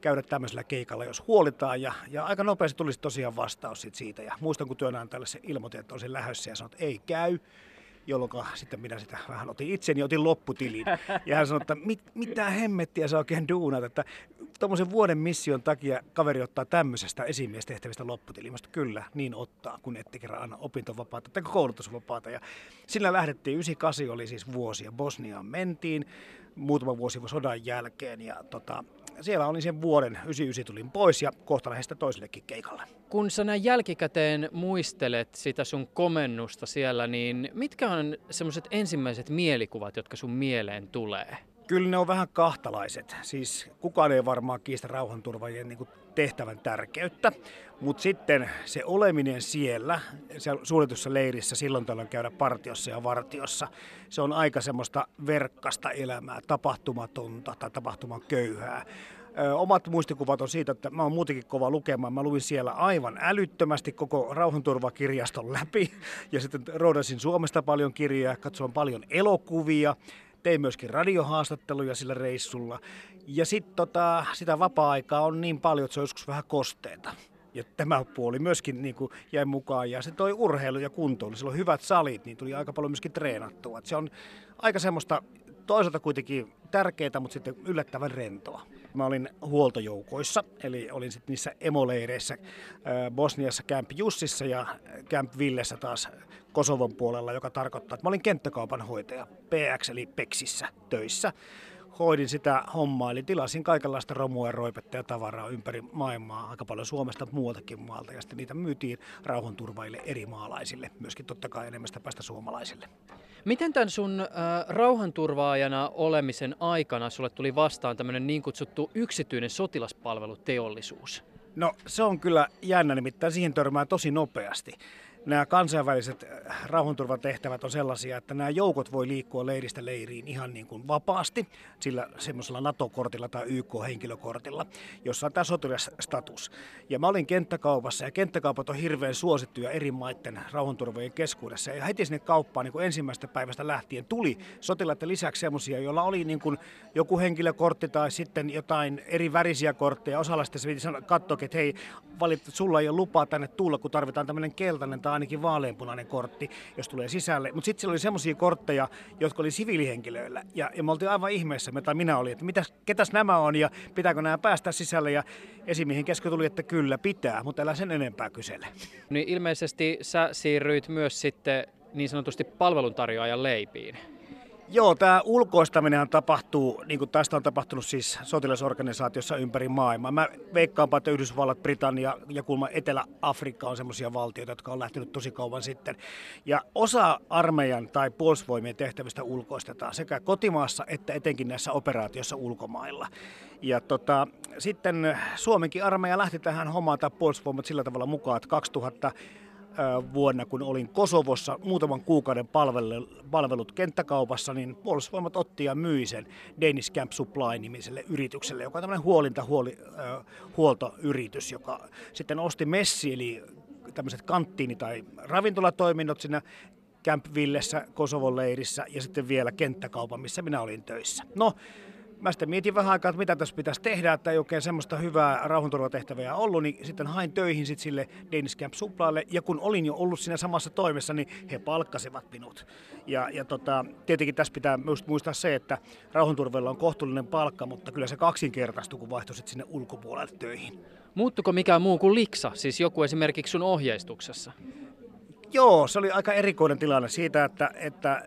käydä tämmöisellä keikalla, jos huolitaan. Ja, ja aika nopeasti tulisi tosiaan vastaus siitä. Ja muistan, kun työnantajalle se ilmoitin, että olisin lähdössä ja sanoin, että ei käy jolloin sitten minä sitä vähän otin itseni, otin lopputilin. Ja hän sanoi, että mit, mitä hemmettiä sä oikein duunat, että tuommoisen vuoden mission takia kaveri ottaa tämmöisestä esimiestehtävistä lopputilin. Mä kyllä, niin ottaa, kun ette kerran anna opintovapaata tai koulutusvapaata. Ja sillä lähdettiin, 98 oli siis vuosi ja Bosniaan mentiin muutama vuosi sodan jälkeen ja tota, siellä olin sen vuoden, 99 tulin pois ja kohta lähdin toisellekin keikalle. Kun sä näin jälkikäteen muistelet sitä sun komennusta siellä, niin mitkä on semmoiset ensimmäiset mielikuvat, jotka sun mieleen tulee? Kyllä ne on vähän kahtalaiset. Siis kukaan ei varmaan kiistä rauhanturvajien niin tehtävän tärkeyttä, mutta sitten se oleminen siellä, siellä suljetussa leirissä, silloin tällöin käydä partiossa ja vartiossa, se on aika semmoista verkkasta elämää, tapahtumatonta tai tapahtuman köyhää omat muistikuvat on siitä, että mä oon muutenkin kova lukemaan. Mä luin siellä aivan älyttömästi koko rauhanturvakirjaston läpi ja sitten roudasin Suomesta paljon kirjoja, katsoin paljon elokuvia. tein myöskin radiohaastatteluja sillä reissulla. Ja sitten tota, sitä vapaa-aikaa on niin paljon, että se on joskus vähän kosteita. Ja tämä puoli myöskin niin kuin jäi mukaan. Ja se toi urheilu ja kuntoilu. Sillä on hyvät salit, niin tuli aika paljon myöskin treenattua. Et se on aika semmoista toisaalta kuitenkin tärkeää, mutta sitten yllättävän rentoa. Mä olin huoltojoukoissa, eli olin sitten niissä emoleireissä Bosniassa Camp Jussissa ja Camp Villessä taas Kosovon puolella, joka tarkoittaa, että mä olin kenttäkaupan hoitaja PX eli PEXissä töissä hoidin sitä hommaa, eli tilasin kaikenlaista romua ja roipetta ja tavaraa ympäri maailmaa, aika paljon Suomesta muutakin maalta, ja sitten niitä myytiin rauhanturvaille eri maalaisille, myöskin totta kai enemmästä päästä suomalaisille. Miten tämän sun äh, rauhanturvaajana olemisen aikana sulle tuli vastaan tämmöinen niin kutsuttu yksityinen sotilaspalveluteollisuus? No se on kyllä jännä, nimittäin siihen törmää tosi nopeasti nämä kansainväliset äh, rauhanturvatehtävät on sellaisia, että nämä joukot voi liikkua leiristä leiriin ihan niin kuin vapaasti, sillä semmoisella NATO-kortilla tai YK-henkilökortilla, jossa on tämä sotilasstatus. Ja mä olin kenttäkaupassa ja kenttäkaupat on hirveän suosittuja eri maiden rauhanturvajien keskuudessa. Ja heti sinne kauppaan niin kuin ensimmäisestä päivästä lähtien tuli sotilaiden lisäksi semmoisia, joilla oli niin kuin joku henkilökortti tai sitten jotain eri värisiä kortteja. Osalla sitten se katsoa, että hei, valittu, sulla ei ole lupaa tänne tulla, kun tarvitaan tämmöinen keltainen tai ainakin vaaleanpunainen kortti, jos tulee sisälle. Mutta sitten siellä oli semmoisia kortteja, jotka oli siviilihenkilöillä. Ja, ja me oltiin aivan ihmeessä, tai minä olin, että mitäs, ketäs nämä on ja pitääkö nämä päästä sisälle. Ja esimiehen kesken tuli, että kyllä pitää, mutta älä sen enempää kysele. Niin ilmeisesti sä siirryit myös sitten niin sanotusti palveluntarjoajan leipiin. Joo, tämä ulkoistaminen tapahtuu, niin kuin tästä on tapahtunut siis sotilasorganisaatiossa ympäri maailmaa. Mä veikkaanpa, että Yhdysvallat, Britannia ja kulma Etelä-Afrikka on semmoisia valtioita, jotka on lähtenyt tosi kauan sitten. Ja osa armeijan tai puolustusvoimien tehtävistä ulkoistetaan sekä kotimaassa että etenkin näissä operaatioissa ulkomailla. Ja tota, sitten Suomenkin armeija lähti tähän hommaan tai puolustusvoimat sillä tavalla mukaan, että 2000 vuonna, kun olin Kosovossa muutaman kuukauden palvelut kenttäkaupassa, niin puolustusvoimat otti ja myi sen Danish Camp Supply-nimiselle yritykselle, joka on tämmöinen huolinta huoli, huoltoyritys, joka sitten osti messi, eli tämmöiset kanttiini- tai ravintolatoiminnot siinä Camp Villessä, Kosovon leirissä ja sitten vielä kenttäkaupan, missä minä olin töissä. No, mä sitten mietin vähän aikaa, että mitä tässä pitäisi tehdä, että ei oikein semmoista hyvää rauhanturvatehtävää ollut, niin sitten hain töihin sitten sille Danish Camp Suplaalle, ja kun olin jo ollut siinä samassa toimessa, niin he palkkasivat minut. Ja, ja tota, tietenkin tässä pitää myös muistaa se, että rauhanturvella on kohtuullinen palkka, mutta kyllä se kaksinkertaistui, kun vaihtoi sinne ulkopuolelle töihin. Muuttuko mikään muu kuin liksa, siis joku esimerkiksi sun ohjeistuksessa? Joo, se oli aika erikoinen tilanne siitä, että, että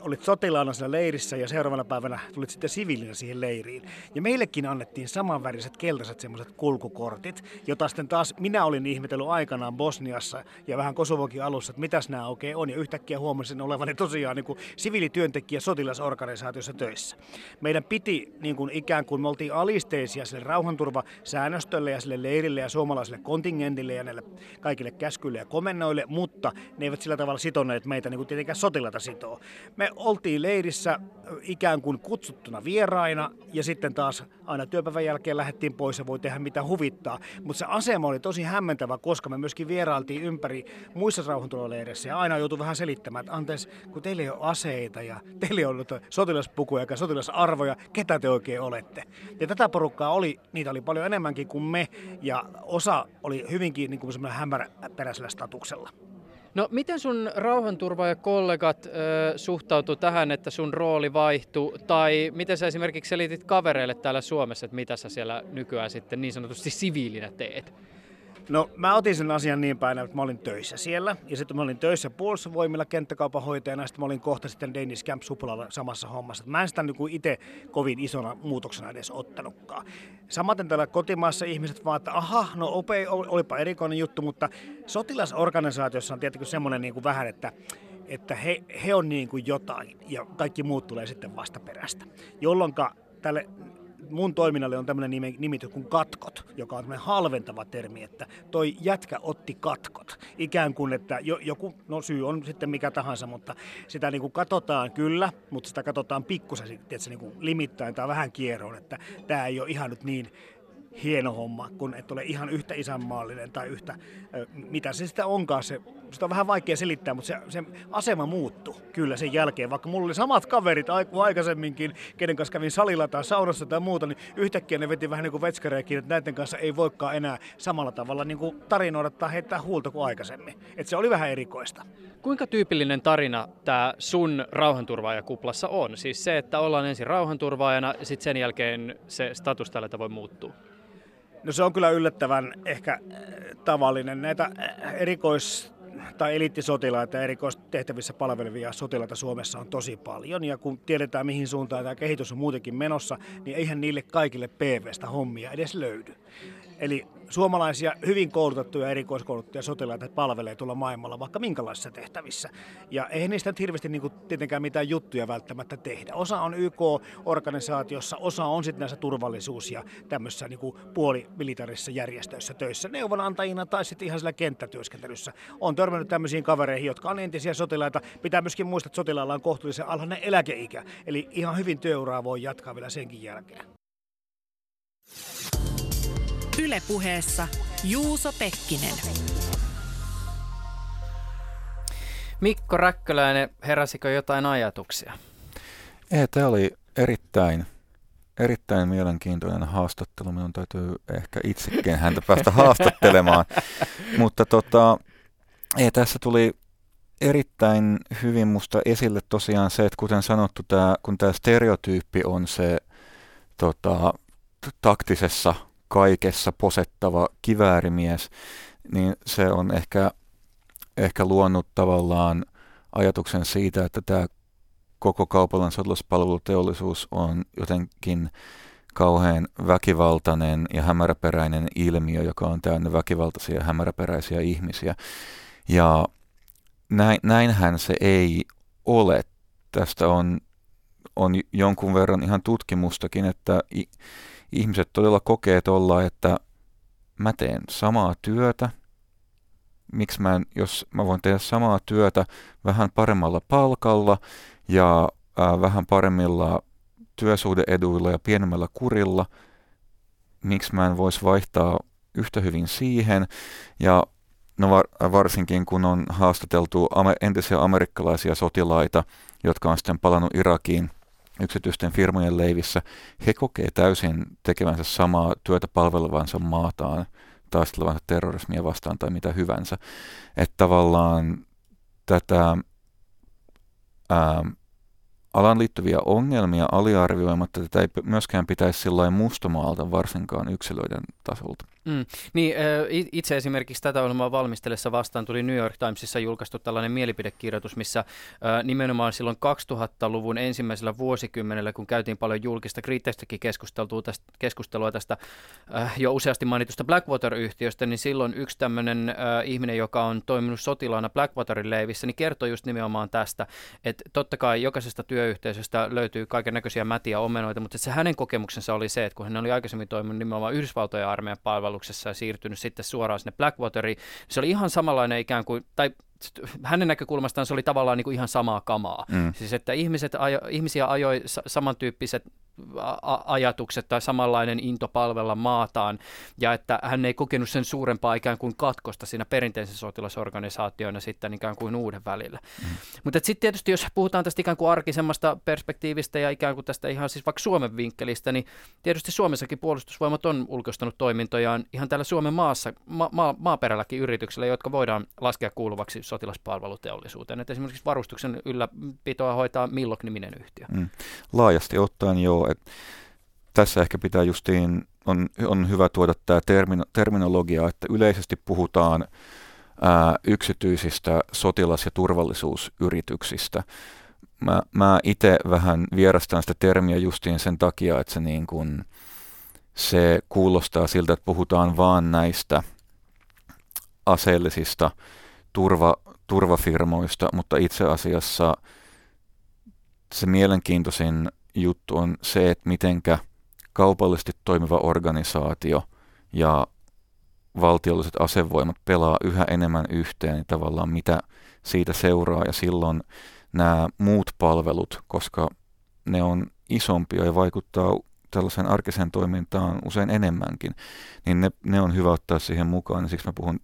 olit sotilaana siinä leirissä ja seuraavana päivänä tulit sitten siviilinä siihen leiriin. Ja meillekin annettiin samanväriset keltaiset semmoiset kulkukortit, jota sitten taas minä olin ihmetellyt aikanaan Bosniassa ja vähän Kosovonkin alussa, että mitäs nämä oikein on. Ja yhtäkkiä huomasin olevani tosiaan niin kuin siviilityöntekijä sotilasorganisaatiossa töissä. Meidän piti niin kuin ikään kuin me oltiin alisteisia sille rauhanturvasäännöstölle ja sille leirille ja suomalaiselle kontingentille ja näille kaikille käskyille ja komennoille, mutta ne eivät sillä tavalla sitoneet meitä niin kuin tietenkään sotilata sitoo. Me oltiin leirissä ikään kuin kutsuttuna vieraina ja sitten taas aina työpäivän jälkeen lähdettiin pois ja voi tehdä mitä huvittaa. Mutta se asema oli tosi hämmentävä, koska me myöskin vierailtiin ympäri muissa rauhantuloleireissä ja aina joutui vähän selittämään, että anteeksi, kun teillä ei ole aseita ja teillä ei ole sotilaspukuja ja sotilasarvoja, ketä te oikein olette. Ja tätä porukkaa oli, niitä oli paljon enemmänkin kuin me ja osa oli hyvinkin niin kuin hämäräperäisellä statuksella. No miten sun rauhanturvaajakollegat ö, suhtautu tähän, että sun rooli vaihtui, tai miten sä esimerkiksi selitit kavereille täällä Suomessa, että mitä sä siellä nykyään sitten niin sanotusti siviilinä teet? No mä otin sen asian niin päin, että mä olin töissä siellä. Ja sitten mä olin töissä puolustusvoimilla kenttäkaupan hoitajana. Ja sitten mä olin kohta sitten Danish Camp Suplalla samassa hommassa. Mä en sitä niin itse kovin isona muutoksena edes ottanutkaan. Samaten täällä kotimaassa ihmiset vaan, että aha, no opei, olipa erikoinen juttu, mutta sotilasorganisaatiossa on tietenkin semmoinen niin kuin vähän, että että he, he on niin kuin jotain ja kaikki muut tulee sitten vasta perästä. Jolloin tälle mun toiminnalle on tämmöinen nimitys kuin katkot, joka on tämmöinen halventava termi, että toi jätkä otti katkot. Ikään kuin, että joku, no syy on sitten mikä tahansa, mutta sitä niin kuin katsotaan kyllä, mutta sitä katsotaan pikkusen tietysti niin kuin limittäin tai vähän kierroon, että tämä ei ole ihan nyt niin hieno homma, kun et ole ihan yhtä isänmaallinen tai yhtä, mitä se sitten onkaan se sitä on vähän vaikea selittää, mutta se, se asema muuttui kyllä sen jälkeen. Vaikka mulla oli samat kaverit aikaisemminkin, kenen kanssa kävin salilla tai saunassa tai muuta, niin yhtäkkiä ne veti vähän niin kuin vetskareja että näiden kanssa ei voikaan enää samalla tavalla niin kuin tarinoida tai heittää huulta kuin aikaisemmin. Et se oli vähän erikoista. Kuinka tyypillinen tarina tämä sun rauhanturvaajakuplassa on? Siis se, että ollaan ensin rauhanturvaajana ja sitten sen jälkeen se status tällä tavoin muuttuu. No se on kyllä yllättävän ehkä äh, tavallinen. Näitä äh, erikois tai eliittisotilaita ja erikoistehtävissä palvelevia sotilaita Suomessa on tosi paljon. Ja kun tiedetään, mihin suuntaan tämä kehitys on muutenkin menossa, niin eihän niille kaikille PVstä hommia edes löydy. Eli suomalaisia hyvin koulutettuja ja erikoiskoulutettuja sotilaita palvelee tuolla maailmalla vaikka minkälaisissa tehtävissä. Ja eihän niistä nyt hirveästi niin kuin, tietenkään mitään juttuja välttämättä tehdä. Osa on YK-organisaatiossa, osa on sitten näissä turvallisuus- ja tämmöisissä niin puolimilitarisissa järjestöissä töissä neuvonantajina tai sitten ihan sillä kenttätyöskentelyssä. On törmännyt tämmöisiin kavereihin, jotka on entisiä sotilaita. Pitää myöskin muistaa, että sotilailla on kohtuullisen alhainen eläkeikä. Eli ihan hyvin työuraa voi jatkaa vielä senkin jälkeen. Ylepuheessa Juuso Pekkinen. Mikko Räkköläinen, heräsikö jotain ajatuksia? Ei, tämä oli erittäin, erittäin mielenkiintoinen haastattelu. Minun täytyy ehkä itsekin häntä päästä haastattelemaan. Mutta tota, ei, tässä tuli erittäin hyvin musta esille tosiaan se, että kuten sanottu, tämä, kun tämä stereotyyppi on se tota, taktisessa kaikessa posettava kiväärimies, niin se on ehkä, ehkä luonut tavallaan ajatuksen siitä, että tämä koko kaupallan sotilaspalveluteollisuus on jotenkin kauhean väkivaltainen ja hämäräperäinen ilmiö, joka on täynnä väkivaltaisia ja hämäräperäisiä ihmisiä. Ja näin, näinhän se ei ole. Tästä on, on jonkun verran ihan tutkimustakin, että ihmiset todella kokee tuolla, että mä teen samaa työtä, miksi mä en, jos mä voin tehdä samaa työtä vähän paremmalla palkalla ja ää, vähän paremmilla työsuhdeeduilla ja pienemmällä kurilla, miksi mä en voisi vaihtaa yhtä hyvin siihen. Ja no var, varsinkin kun on haastateltu entisiä amerikkalaisia sotilaita, jotka on sitten palannut Irakiin yksityisten firmojen leivissä, he kokee täysin tekevänsä samaa työtä palvelevansa maataan taistelevansa terrorismia vastaan tai mitä hyvänsä. Että tavallaan tätä ää, alan liittyviä ongelmia aliarvioimatta tätä ei myöskään pitäisi sillä mustamaalta varsinkaan yksilöiden tasolta. Mm. Niin, itse esimerkiksi tätä ohjelmaa valmistellessa vastaan tuli New York Timesissa julkaistu tällainen mielipidekirjoitus, missä nimenomaan silloin 2000-luvun ensimmäisellä vuosikymmenellä, kun käytiin paljon julkista kriitteistäkin keskustelua tästä, keskustelua tästä jo useasti mainitusta Blackwater-yhtiöstä, niin silloin yksi tämmöinen ihminen, joka on toiminut sotilaana Blackwaterin leivissä, niin kertoi just nimenomaan tästä, että totta kai jokaisesta työyhteisöstä löytyy kaiken näköisiä mätiä omenoita, mutta se hänen kokemuksensa oli se, että kun hän oli aikaisemmin toiminut nimenomaan Yhdysvaltojen armeijan palvelu, palveluksessa ja siirtynyt sitten suoraan sinne Blackwateriin. Se oli ihan samanlainen ikään kuin, tai hänen näkökulmastaan se oli tavallaan niin kuin ihan samaa kamaa. Mm. Siis että ihmiset ajo, ihmisiä ajoi samantyyppiset ajatukset tai samanlainen into palvella maataan, ja että hän ei kokenut sen suurempaa ikään kuin katkosta siinä perinteisen sotilasorganisaatioina sitten ikään kuin uuden välillä. Mm. Mutta sitten tietysti, jos puhutaan tästä ikään kuin arkisemmasta perspektiivistä ja ikään kuin tästä ihan siis vaikka Suomen vinkkelistä, niin tietysti Suomessakin puolustusvoimat on ulkoistanut toimintojaan ihan täällä Suomen maassa, ma- ma- maaperälläkin yrityksillä, jotka voidaan laskea kuuluvaksi sotilaspalveluteollisuuteen. Et esimerkiksi varustuksen ylläpitoa hoitaa Millok-niminen yhtiö. Mm. Laajasti ottaen joo. Et tässä ehkä pitää justiin, on, on hyvä tuoda tämä termino, terminologia, että yleisesti puhutaan ää, yksityisistä sotilas- ja turvallisuusyrityksistä. Mä, mä itse vähän vierastan sitä termiä justiin sen takia, että se, niin kun, se kuulostaa siltä, että puhutaan vaan näistä aseellisista turva, turvafirmoista, mutta itse asiassa se mielenkiintoisin juttu on se, että mitenkä kaupallisesti toimiva organisaatio ja valtiolliset asevoimat pelaa yhä enemmän yhteen, niin tavallaan mitä siitä seuraa, ja silloin nämä muut palvelut, koska ne on isompia ja vaikuttaa tällaiseen arkiseen toimintaan usein enemmänkin, niin ne, ne on hyvä ottaa siihen mukaan, ja siksi mä puhun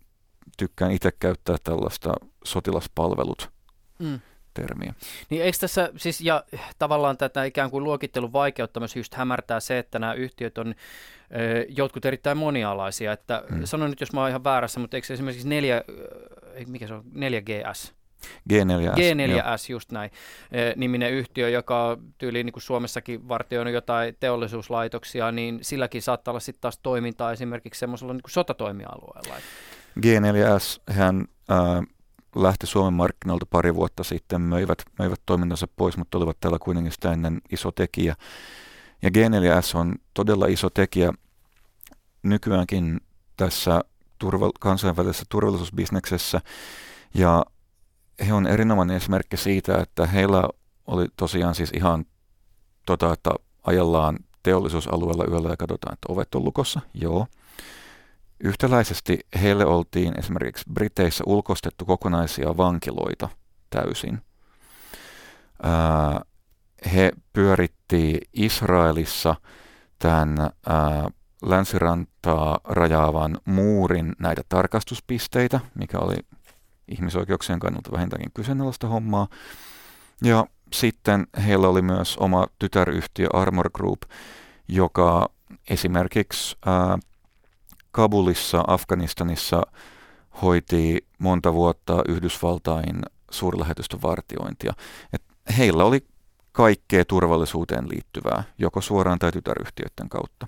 tykkään itse käyttää tällaista sotilaspalvelut Mm. termiä. Niin eikö tässä siis, ja tavallaan tätä ikään kuin luokittelun vaikeutta myös just hämärtää se, että nämä yhtiöt on ö, jotkut erittäin monialaisia, että Mm. sanon nyt, jos mä oon ihan väärässä, mutta eikö esimerkiksi 4, mikä se on, 4GS, G4S. joo. G4S just näin, ö, niminen yhtiö, joka tyyliin niin kuin Suomessakin vartioinut jotain teollisuuslaitoksia, niin silläkin saattaa olla sitten taas toimintaa esimerkiksi semmoisella niin kuin sotatoimialueella. G4S, hän ää, lähti Suomen markkinoilta pari vuotta sitten, möivät, möivät toimintansa pois, mutta olivat täällä kuitenkin sitä ennen iso tekijä. Ja G4S on todella iso tekijä nykyäänkin tässä turva, kansainvälisessä turvallisuusbisneksessä. Ja he on erinomainen esimerkki siitä, että heillä oli tosiaan siis ihan tota, että ajellaan teollisuusalueella yöllä ja katsotaan, että ovet on lukossa. Joo. Yhtäläisesti heille oltiin esimerkiksi Briteissä ulkostettu kokonaisia vankiloita täysin. He pyöritti Israelissa tämän länsirantaa rajaavan muurin näitä tarkastuspisteitä, mikä oli ihmisoikeuksien kannalta vähintäänkin kyseenalaista hommaa. Ja sitten heillä oli myös oma tytäryhtiö Armor Group, joka esimerkiksi Kabulissa, Afganistanissa hoiti monta vuotta Yhdysvaltain suurlähetystön vartiointia. Et heillä oli kaikkea turvallisuuteen liittyvää, joko suoraan tai tytäryhtiöiden kautta.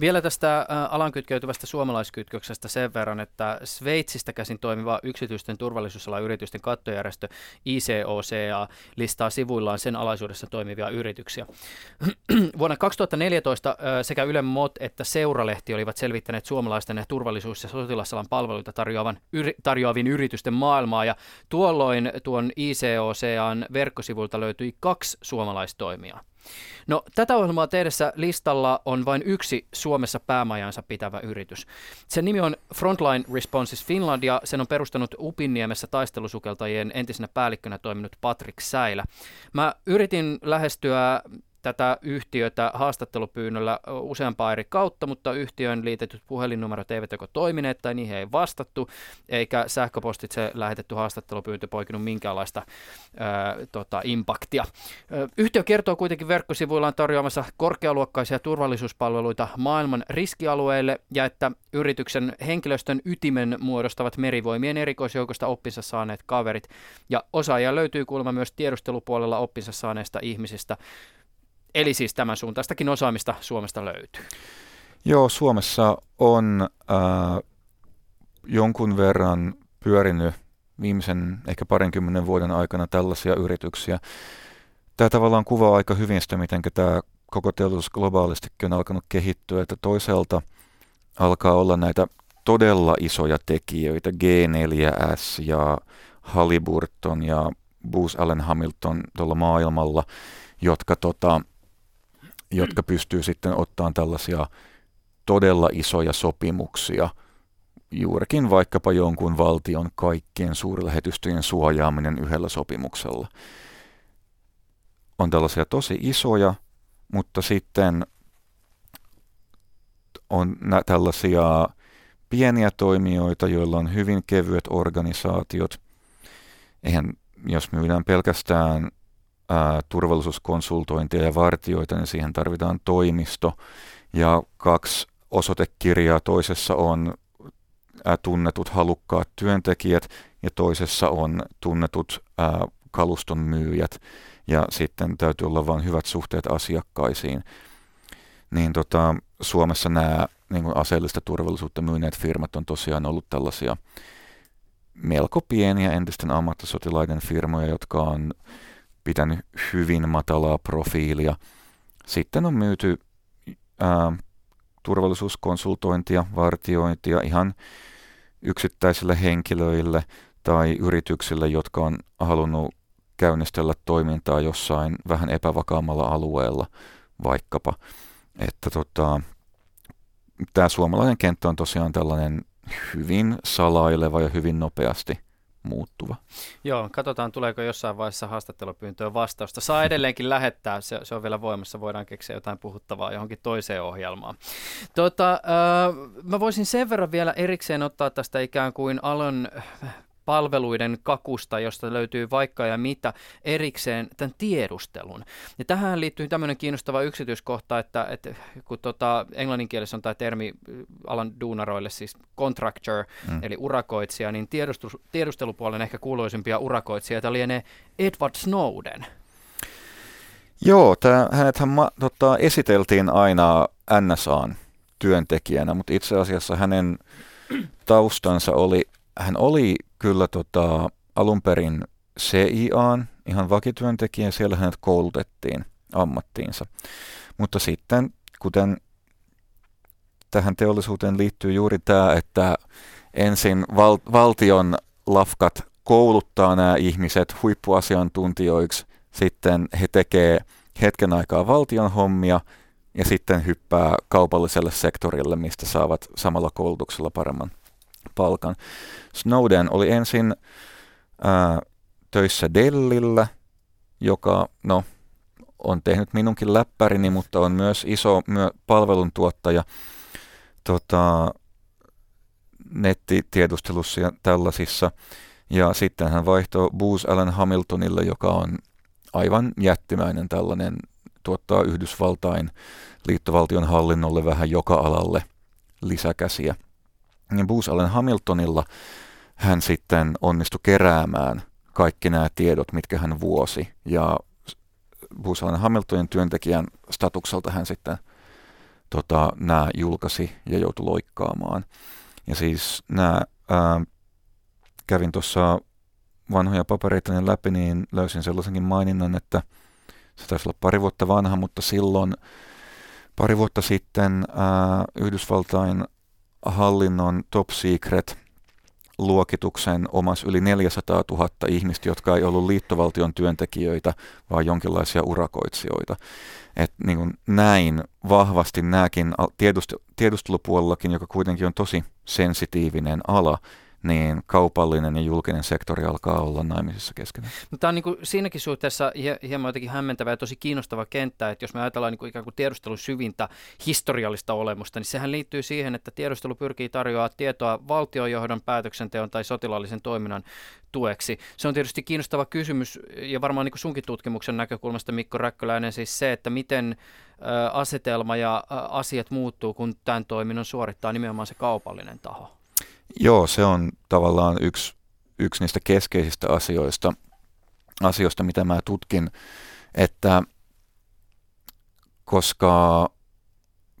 Vielä tästä ä, alan kytkeytyvästä suomalaiskytköksestä sen verran, että Sveitsistä käsin toimiva yksityisten turvallisuusalan yritysten kattojärjestö ICOCA listaa sivuillaan sen alaisuudessa toimivia yrityksiä. Vuonna 2014 ä, sekä Yle Mot että Seuralehti olivat selvittäneet suomalaisten turvallisuus- ja sotilasalan palveluita tarjoavan, yri, tarjoavien yritysten maailmaa, ja tuolloin tuon ICOCAn verkkosivuilta löytyi kaksi suomalaistoimijaa. No, tätä ohjelmaa tehdessä listalla on vain yksi Suomessa päämajansa pitävä yritys. Sen nimi on Frontline Responses Finland ja sen on perustanut Upinniemessä taistelusukeltajien entisenä päällikkönä toiminut Patrick Säilä. Mä yritin lähestyä tätä yhtiötä haastattelupyynnöllä useampaa eri kautta, mutta yhtiön liitetyt puhelinnumerot eivät joko toimineet tai niihin ei vastattu, eikä sähköpostitse lähetetty haastattelupyyntö poikinut minkäänlaista ää, tota, impaktia. Yhtiö kertoo kuitenkin verkkosivuillaan tarjoamassa korkealuokkaisia turvallisuuspalveluita maailman riskialueille ja että yrityksen henkilöstön ytimen muodostavat merivoimien erikoisjoukosta oppinsa saaneet kaverit ja osaajia löytyy kuulemma myös tiedustelupuolella oppinsa saaneista ihmisistä. Eli siis tämän suuntaistakin osaamista Suomesta löytyy. Joo, Suomessa on äh, jonkun verran pyörinyt viimeisen ehkä parinkymmenen vuoden aikana tällaisia yrityksiä. Tämä tavallaan kuvaa aika hyvin sitä, miten tämä koko teollisuus globaalistikin on alkanut kehittyä, että toisaalta alkaa olla näitä todella isoja tekijöitä, G4S ja Halliburton ja Booz Allen Hamilton tuolla maailmalla, jotka, tota, jotka pystyy sitten ottamaan tällaisia todella isoja sopimuksia, juurikin vaikkapa jonkun valtion kaikkien suurlähetystöjen suojaaminen yhdellä sopimuksella. On tällaisia tosi isoja, mutta sitten on nä- tällaisia pieniä toimijoita, joilla on hyvin kevyet organisaatiot. Eihän, jos myydään pelkästään turvallisuuskonsultointia ja vartioita, niin siihen tarvitaan toimisto ja kaksi osoitekirjaa. Toisessa on tunnetut halukkaat työntekijät ja toisessa on tunnetut kaluston myyjät ja sitten täytyy olla vain hyvät suhteet asiakkaisiin. Niin tota, Suomessa nämä niin kuin aseellista turvallisuutta myyneet firmat on tosiaan ollut tällaisia melko pieniä entisten ammattisotilaiden firmoja, jotka on pitänyt hyvin matalaa profiilia. Sitten on myyty ää, turvallisuuskonsultointia, vartiointia ihan yksittäisille henkilöille tai yrityksille, jotka on halunnut käynnistellä toimintaa jossain vähän epävakaammalla alueella vaikkapa. Että tota, tämä suomalainen kenttä on tosiaan tällainen hyvin salaileva ja hyvin nopeasti muuttuva. Joo, katsotaan tuleeko jossain vaiheessa haastattelupyyntöön vastausta. Saa edelleenkin lähettää, se, se on vielä voimassa, voidaan keksiä jotain puhuttavaa johonkin toiseen ohjelmaan. Tota, äh, mä voisin sen verran vielä erikseen ottaa tästä ikään kuin alan palveluiden kakusta, josta löytyy vaikka ja mitä erikseen tämän tiedustelun. Ja tähän liittyy tämmöinen kiinnostava yksityiskohta, että, että kun tota, englanninkielessä on tämä termi alan duunaroille siis contractor, mm. eli urakoitsija, niin tiedustelu, tiedustelupuolen ehkä kuuluisimpia urakoitsijoita lienee Edward Snowden. Joo, tää, hänethän ma, tota, esiteltiin aina NSAn työntekijänä, mutta itse asiassa hänen taustansa oli, hän oli kyllä tota, alun perin CIAn ihan vakityöntekijä, siellä hänet koulutettiin ammattiinsa. Mutta sitten, kuten tähän teollisuuteen liittyy juuri tämä, että ensin val- valtion lafkat kouluttaa nämä ihmiset huippuasiantuntijoiksi, sitten he tekee hetken aikaa valtion hommia ja sitten hyppää kaupalliselle sektorille, mistä saavat samalla koulutuksella paremman palkan. Snowden oli ensin ää, töissä Dellillä, joka no, on tehnyt minunkin läppärini, mutta on myös iso myö, palveluntuottaja tota, nettitiedustelussa ja tällaisissa. Ja sitten hän vaihtoi Booz Allen Hamiltonille, joka on aivan jättimäinen tällainen, tuottaa Yhdysvaltain liittovaltion hallinnolle vähän joka alalle lisäkäsiä. Booz Allen Hamiltonilla hän sitten onnistui keräämään kaikki nämä tiedot, mitkä hän vuosi. Ja Booz Allen Hamiltonin työntekijän statukselta hän sitten tota, nämä julkaisi ja joutui loikkaamaan. Ja siis nämä, ää, kävin tuossa vanhoja papereita läpi, niin löysin sellaisenkin maininnan, että se taisi olla pari vuotta vanha, mutta silloin pari vuotta sitten ää, Yhdysvaltain hallinnon top secret luokituksen omas yli 400 000 ihmistä, jotka ei ollut liittovaltion työntekijöitä, vaan jonkinlaisia urakoitsijoita. Et niin kuin näin vahvasti nämäkin tiedustelupuolellakin, joka kuitenkin on tosi sensitiivinen ala, niin kaupallinen ja julkinen sektori alkaa olla naimisissa keskenään. No, tämä on niin kuin siinäkin suhteessa hieman jotenkin hämmentävä ja tosi kiinnostava kenttä, että jos me ajatellaan niin kuin ikään kuin tiedustelun syvintä historiallista olemusta, niin sehän liittyy siihen, että tiedustelu pyrkii tarjoamaan tietoa valtiojohdon päätöksenteon tai sotilaallisen toiminnan tueksi. Se on tietysti kiinnostava kysymys ja varmaan niin kuin sunkin tutkimuksen näkökulmasta Mikko Räkköläinen siis se, että miten asetelma ja asiat muuttuu, kun tämän toiminnon suorittaa nimenomaan se kaupallinen taho. Joo, se on tavallaan yksi, yksi niistä keskeisistä asioista, asioista, mitä mä tutkin, että koska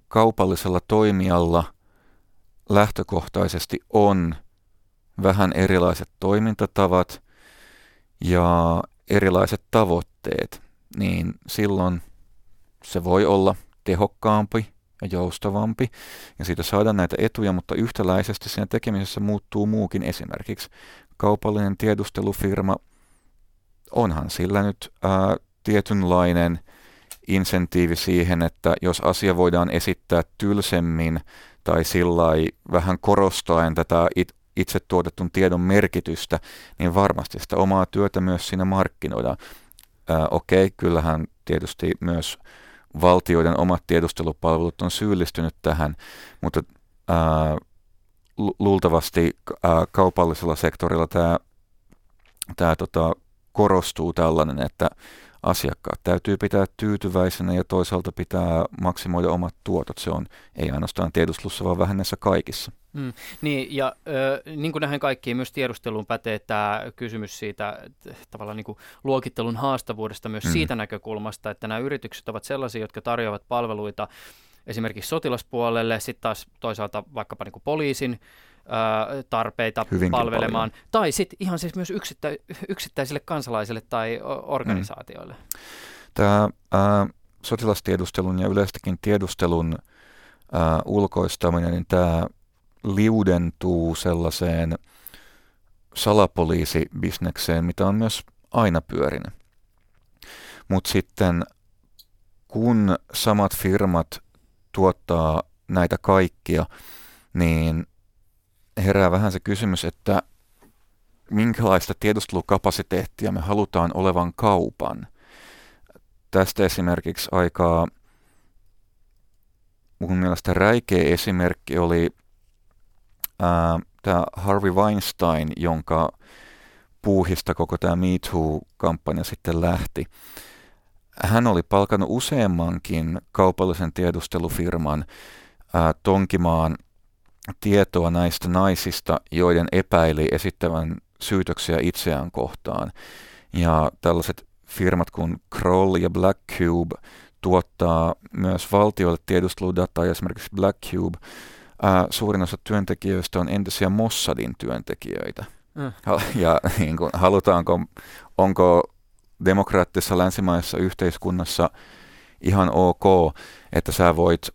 kaupallisella toimijalla lähtökohtaisesti on vähän erilaiset toimintatavat ja erilaiset tavoitteet, niin silloin se voi olla tehokkaampi ja joustavampi, ja siitä saadaan näitä etuja, mutta yhtäläisesti siinä tekemisessä muuttuu muukin esimerkiksi. Kaupallinen tiedustelufirma, onhan sillä nyt ää, tietynlainen insentiivi siihen, että jos asia voidaan esittää tylsemmin tai sillä vähän korostaen tätä it, itse tuotetun tiedon merkitystä, niin varmasti sitä omaa työtä myös siinä markkinoidaan. Okei, okay, kyllähän tietysti myös valtioiden omat tiedustelupalvelut on syyllistynyt tähän, mutta ää, luultavasti ää, kaupallisella sektorilla tämä tää, tota, korostuu tällainen, että asiakkaat täytyy pitää tyytyväisenä ja toisaalta pitää maksimoida omat tuotot. Se on ei ainoastaan tiedustelussa, vaan vähän näissä kaikissa. Mm, niin, ja ö, niin kuin näihin kaikkiin myös tiedusteluun pätee tämä kysymys siitä tavallaan niin kuin luokittelun haastavuudesta myös mm. siitä näkökulmasta, että nämä yritykset ovat sellaisia, jotka tarjoavat palveluita esimerkiksi sotilaspuolelle, sitten taas toisaalta vaikkapa niin kuin poliisin ö, tarpeita Hyvinkin palvelemaan, paljon. tai sitten ihan siis myös yksittä, yksittäisille kansalaisille tai organisaatioille. Mm. Tämä sotilastiedustelun ja yleistäkin tiedustelun ä, ulkoistaminen, niin tämä liudentuu sellaiseen salapoliisibisnekseen, mitä on myös aina pyörinyt. Mutta sitten kun samat firmat tuottaa näitä kaikkia, niin herää vähän se kysymys, että minkälaista tiedustelukapasiteettia me halutaan olevan kaupan. Tästä esimerkiksi aikaa mun mielestä räikeä esimerkki oli tämä Harvey Weinstein, jonka puuhista koko tämä Me Too-kampanja sitten lähti. Hän oli palkannut useammankin kaupallisen tiedustelufirman ää, tonkimaan tietoa näistä naisista, joiden epäili esittävän syytöksiä itseään kohtaan. Ja tällaiset firmat kuin Kroll ja Black Cube tuottaa myös valtioille tiedusteludataa ja esimerkiksi Black Cube ää, suurin osa työntekijöistä on entisiä Mossadin työntekijöitä. Mm. Ja niin kuin, halutaanko, onko demokraattisessa länsimaisessa yhteiskunnassa ihan ok, että sä voit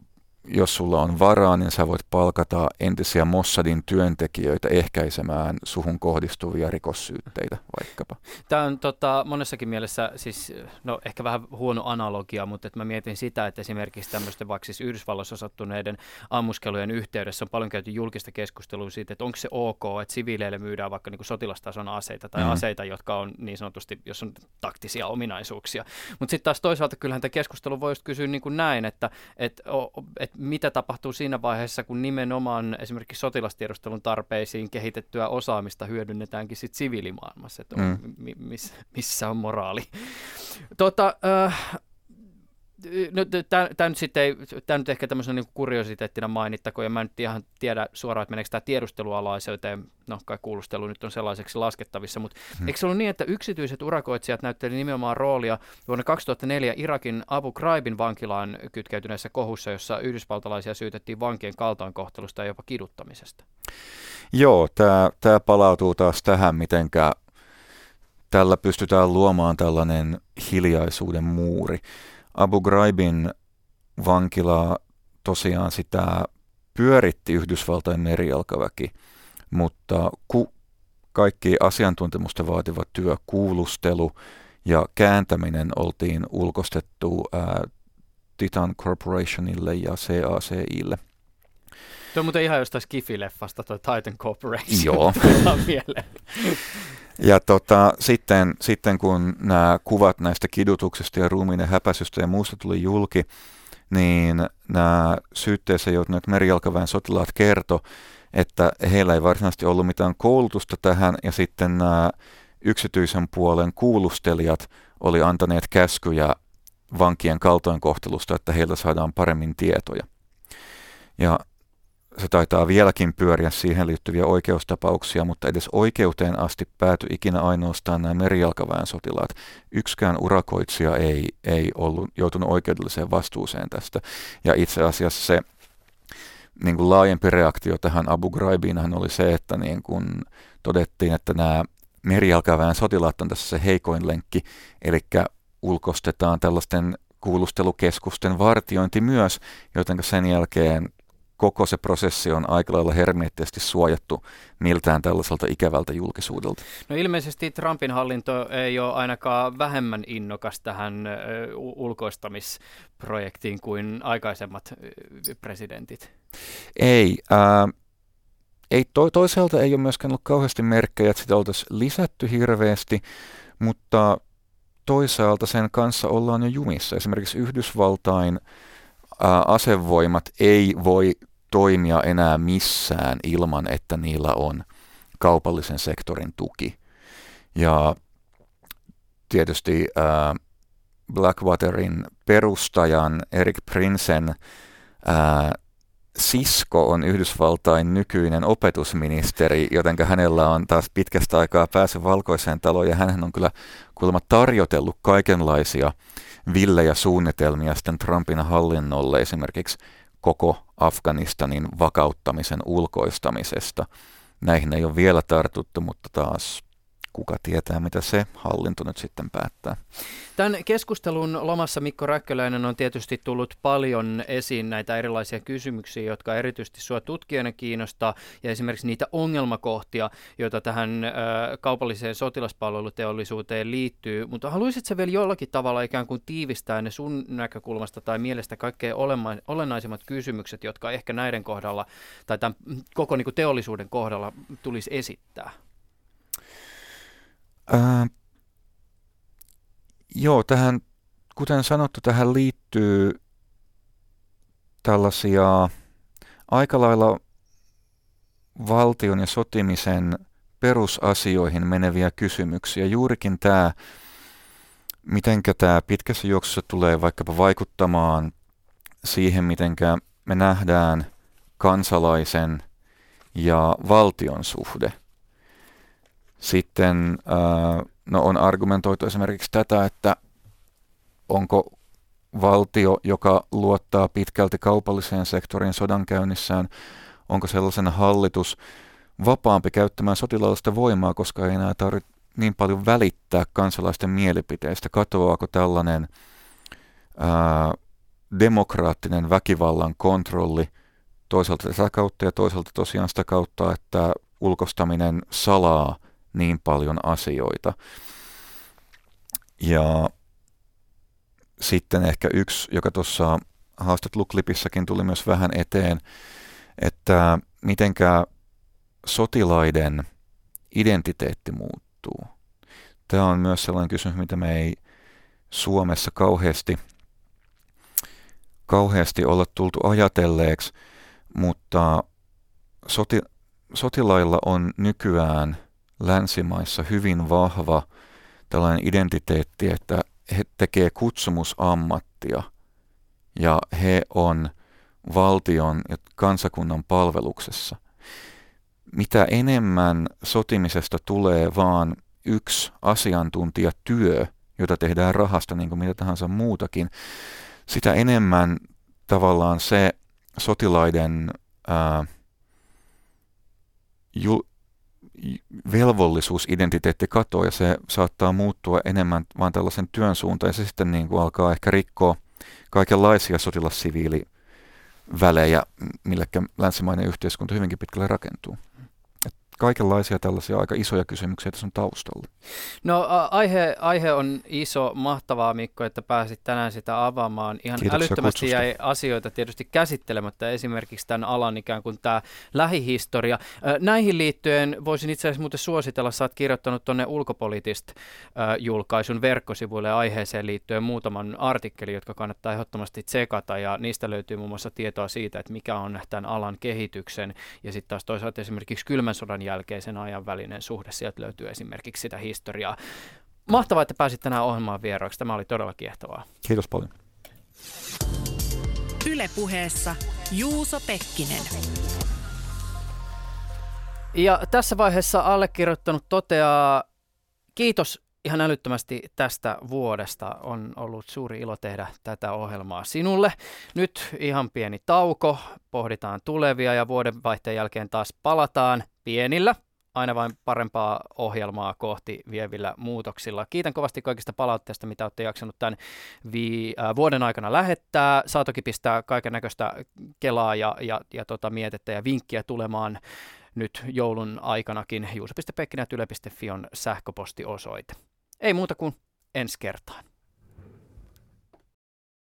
jos sulla on varaa, niin sä voit palkata entisiä Mossadin työntekijöitä ehkäisemään suhun kohdistuvia rikossyytteitä vaikkapa. Tämä on tota, monessakin mielessä siis, no ehkä vähän huono analogia, mutta että mä mietin sitä, että esimerkiksi tämmöisten vaikka siis Yhdysvalloissa sattuneiden ammuskelujen yhteydessä on paljon käyty julkista keskustelua siitä, että onko se ok, että siviileille myydään vaikka niin kuin sotilastason aseita tai mm. aseita, jotka on niin sanotusti, jos on taktisia ominaisuuksia. Mutta sitten taas toisaalta kyllähän tämä keskustelu voi kysyä niin kuin näin, että, että, että mitä tapahtuu siinä vaiheessa, kun nimenomaan esimerkiksi sotilastiedustelun tarpeisiin kehitettyä osaamista hyödynnetäänkin sit siviilimaailmassa, että on, mm. miss, missä on moraali. Tota, äh, no, tämä nyt sitten ei, tämä nyt ehkä tämmöisenä niin kuriositeettina mainittakoon, ja mä nyt ihan tiedä suoraan, että meneekö tämä tiedustelualaisuuteen, no kai kuulustelu nyt on sellaiseksi laskettavissa, mutta hmm. eikö se ollut niin, että yksityiset urakoitsijat näyttelivät nimenomaan roolia vuonna 2004 Irakin Abu Ghraibin vankilaan kytkeytyneessä kohussa, jossa yhdysvaltalaisia syytettiin vankien kaltoinkohtelusta ja jopa kiduttamisesta? Joo, tämä, tämä palautuu taas tähän, mitenkä tällä pystytään luomaan tällainen hiljaisuuden muuri. Abu Ghraibin vankilaa tosiaan sitä pyöritti Yhdysvaltain merijalkaväki, mutta ku, kaikki asiantuntemusta vaativa työ, kuulustelu ja kääntäminen oltiin ulkostettu ää, Titan Corporationille ja CACIlle. Tuo on muuten ihan jostain Skifi-leffasta, tuo Titan Corporation. Joo. Ja tota, sitten, sitten kun nämä kuvat näistä kidutuksista ja ruumiinen häpäisystä ja muusta tuli julki, niin nämä syytteessä joutuneet merijalkaväen sotilaat kerto, että heillä ei varsinaisesti ollut mitään koulutusta tähän, ja sitten nämä yksityisen puolen kuulustelijat oli antaneet käskyjä vankien kaltoinkohtelusta, että heiltä saadaan paremmin tietoja. Ja se taitaa vieläkin pyöriä siihen liittyviä oikeustapauksia, mutta edes oikeuteen asti päätyi ikinä ainoastaan nämä merijalkaväen sotilaat. Yksikään urakoitsija ei, ei ollut joutunut oikeudelliseen vastuuseen tästä. Ja itse asiassa se niin kuin laajempi reaktio tähän Abu Ghraibinhan oli se, että niin kuin todettiin, että nämä merijalkaväen sotilaat on tässä se heikoin lenkki, eli ulkostetaan tällaisten kuulustelukeskusten vartiointi myös, joten sen jälkeen koko se prosessi on aika lailla hermeettisesti suojattu miltään tällaiselta ikävältä julkisuudelta. No ilmeisesti Trumpin hallinto ei ole ainakaan vähemmän innokas tähän ulkoistamisprojektiin kuin aikaisemmat presidentit. Ei. Äh, ei to, toisaalta ei ole myöskään ollut kauheasti merkkejä, että sitä oltaisiin lisätty hirveästi, mutta toisaalta sen kanssa ollaan jo jumissa. Esimerkiksi Yhdysvaltain asevoimat ei voi toimia enää missään ilman, että niillä on kaupallisen sektorin tuki. Ja tietysti Blackwaterin perustajan Erik Prinsen sisko on Yhdysvaltain nykyinen opetusministeri, joten hänellä on taas pitkästä aikaa päässyt valkoiseen taloon ja hän on kyllä kuulemma tarjotellut kaikenlaisia villejä suunnitelmia sitten Trumpin hallinnolle esimerkiksi koko Afganistanin vakauttamisen ulkoistamisesta. Näihin ei ole vielä tartuttu, mutta taas kuka tietää, mitä se hallinto nyt sitten päättää. Tämän keskustelun lomassa Mikko Räkköläinen on tietysti tullut paljon esiin näitä erilaisia kysymyksiä, jotka erityisesti sinua tutkijana kiinnostaa, ja esimerkiksi niitä ongelmakohtia, joita tähän kaupalliseen sotilaspalveluteollisuuteen liittyy. Mutta haluaisitko vielä jollakin tavalla ikään kuin tiivistää ne sun näkökulmasta tai mielestä kaikkein olennaisimmat kysymykset, jotka ehkä näiden kohdalla tai tämän koko niin kuin teollisuuden kohdalla tulisi esittää? Ää, joo, tähän, kuten sanottu, tähän liittyy tällaisia aika lailla valtion ja sotimisen perusasioihin meneviä kysymyksiä. Juurikin tämä, miten tämä pitkässä juoksussa tulee vaikkapa vaikuttamaan siihen, miten me nähdään kansalaisen ja valtion suhde. Sitten no on argumentoitu esimerkiksi tätä, että onko valtio, joka luottaa pitkälti kaupalliseen sektoriin sodankäynnissään, onko sellaisen hallitus vapaampi käyttämään sotilaallista voimaa, koska ei enää tarvitse niin paljon välittää kansalaisten mielipiteistä. Katoaako tällainen ää, demokraattinen väkivallan kontrolli toisaalta tätä kautta ja toisaalta tosiaan sitä kautta, että ulkostaminen salaa niin paljon asioita. Ja sitten ehkä yksi, joka tuossa haastatteluklipissäkin tuli myös vähän eteen, että mitenkä sotilaiden identiteetti muuttuu. Tämä on myös sellainen kysymys, mitä me ei Suomessa kauheasti, kauheasti olla tultu ajatelleeksi, mutta soti, sotilailla on nykyään länsimaissa hyvin vahva tällainen identiteetti, että he tekee kutsumusammattia ja he on valtion ja kansakunnan palveluksessa. Mitä enemmän sotimisesta tulee vaan yksi asiantuntijatyö, jota tehdään rahasta niin kuin mitä tahansa muutakin, sitä enemmän tavallaan se sotilaiden ää, ju, velvollisuusidentiteetti katoaa ja se saattaa muuttua enemmän vaan tällaisen työn suuntaan. Ja se sitten niin kuin alkaa ehkä rikkoa kaikenlaisia sotilassiviilivälejä, millä länsimainen yhteiskunta hyvinkin pitkälle rakentuu kaikenlaisia tällaisia aika isoja kysymyksiä tässä on taustalla. No aihe, aihe on iso, mahtavaa Mikko, että pääsit tänään sitä avaamaan. Ihan Kiitoksia älyttömästi kutsusta. jäi asioita tietysti käsittelemättä, esimerkiksi tämän alan ikään kuin tämä lähihistoria. Näihin liittyen voisin itse asiassa muuten suositella, sä oot kirjoittanut tuonne ulkopoliittista julkaisun verkkosivuille aiheeseen liittyen muutaman artikkelin, jotka kannattaa ehdottomasti tsekata ja niistä löytyy muun muassa tietoa siitä, että mikä on tämän alan kehityksen ja sitten taas toisaalta esimerkiksi kylmän sodan jälkeisen ajan välinen suhde. Sieltä löytyy esimerkiksi sitä historiaa. Mahtavaa, että pääsit tänään ohjelmaan vieraaksi. Tämä oli todella kiehtovaa. Kiitos paljon. Ylepuheessa Juuso Pekkinen. Ja tässä vaiheessa allekirjoittanut toteaa kiitos ihan älyttömästi tästä vuodesta. On ollut suuri ilo tehdä tätä ohjelmaa sinulle. Nyt ihan pieni tauko, pohditaan tulevia ja vuodenvaihteen jälkeen taas palataan pienillä, aina vain parempaa ohjelmaa kohti vievillä muutoksilla. Kiitän kovasti kaikista palautteista, mitä olette jaksanut tämän vi- äh, vuoden aikana lähettää. Saa toki pistää kaiken näköistä kelaa ja, ja, ja tota mietettä ja vinkkiä tulemaan nyt joulun aikanakin. juuso.pekkinä.yle.fi on sähköpostiosoite. Ei muuta kuin ensi kertaan.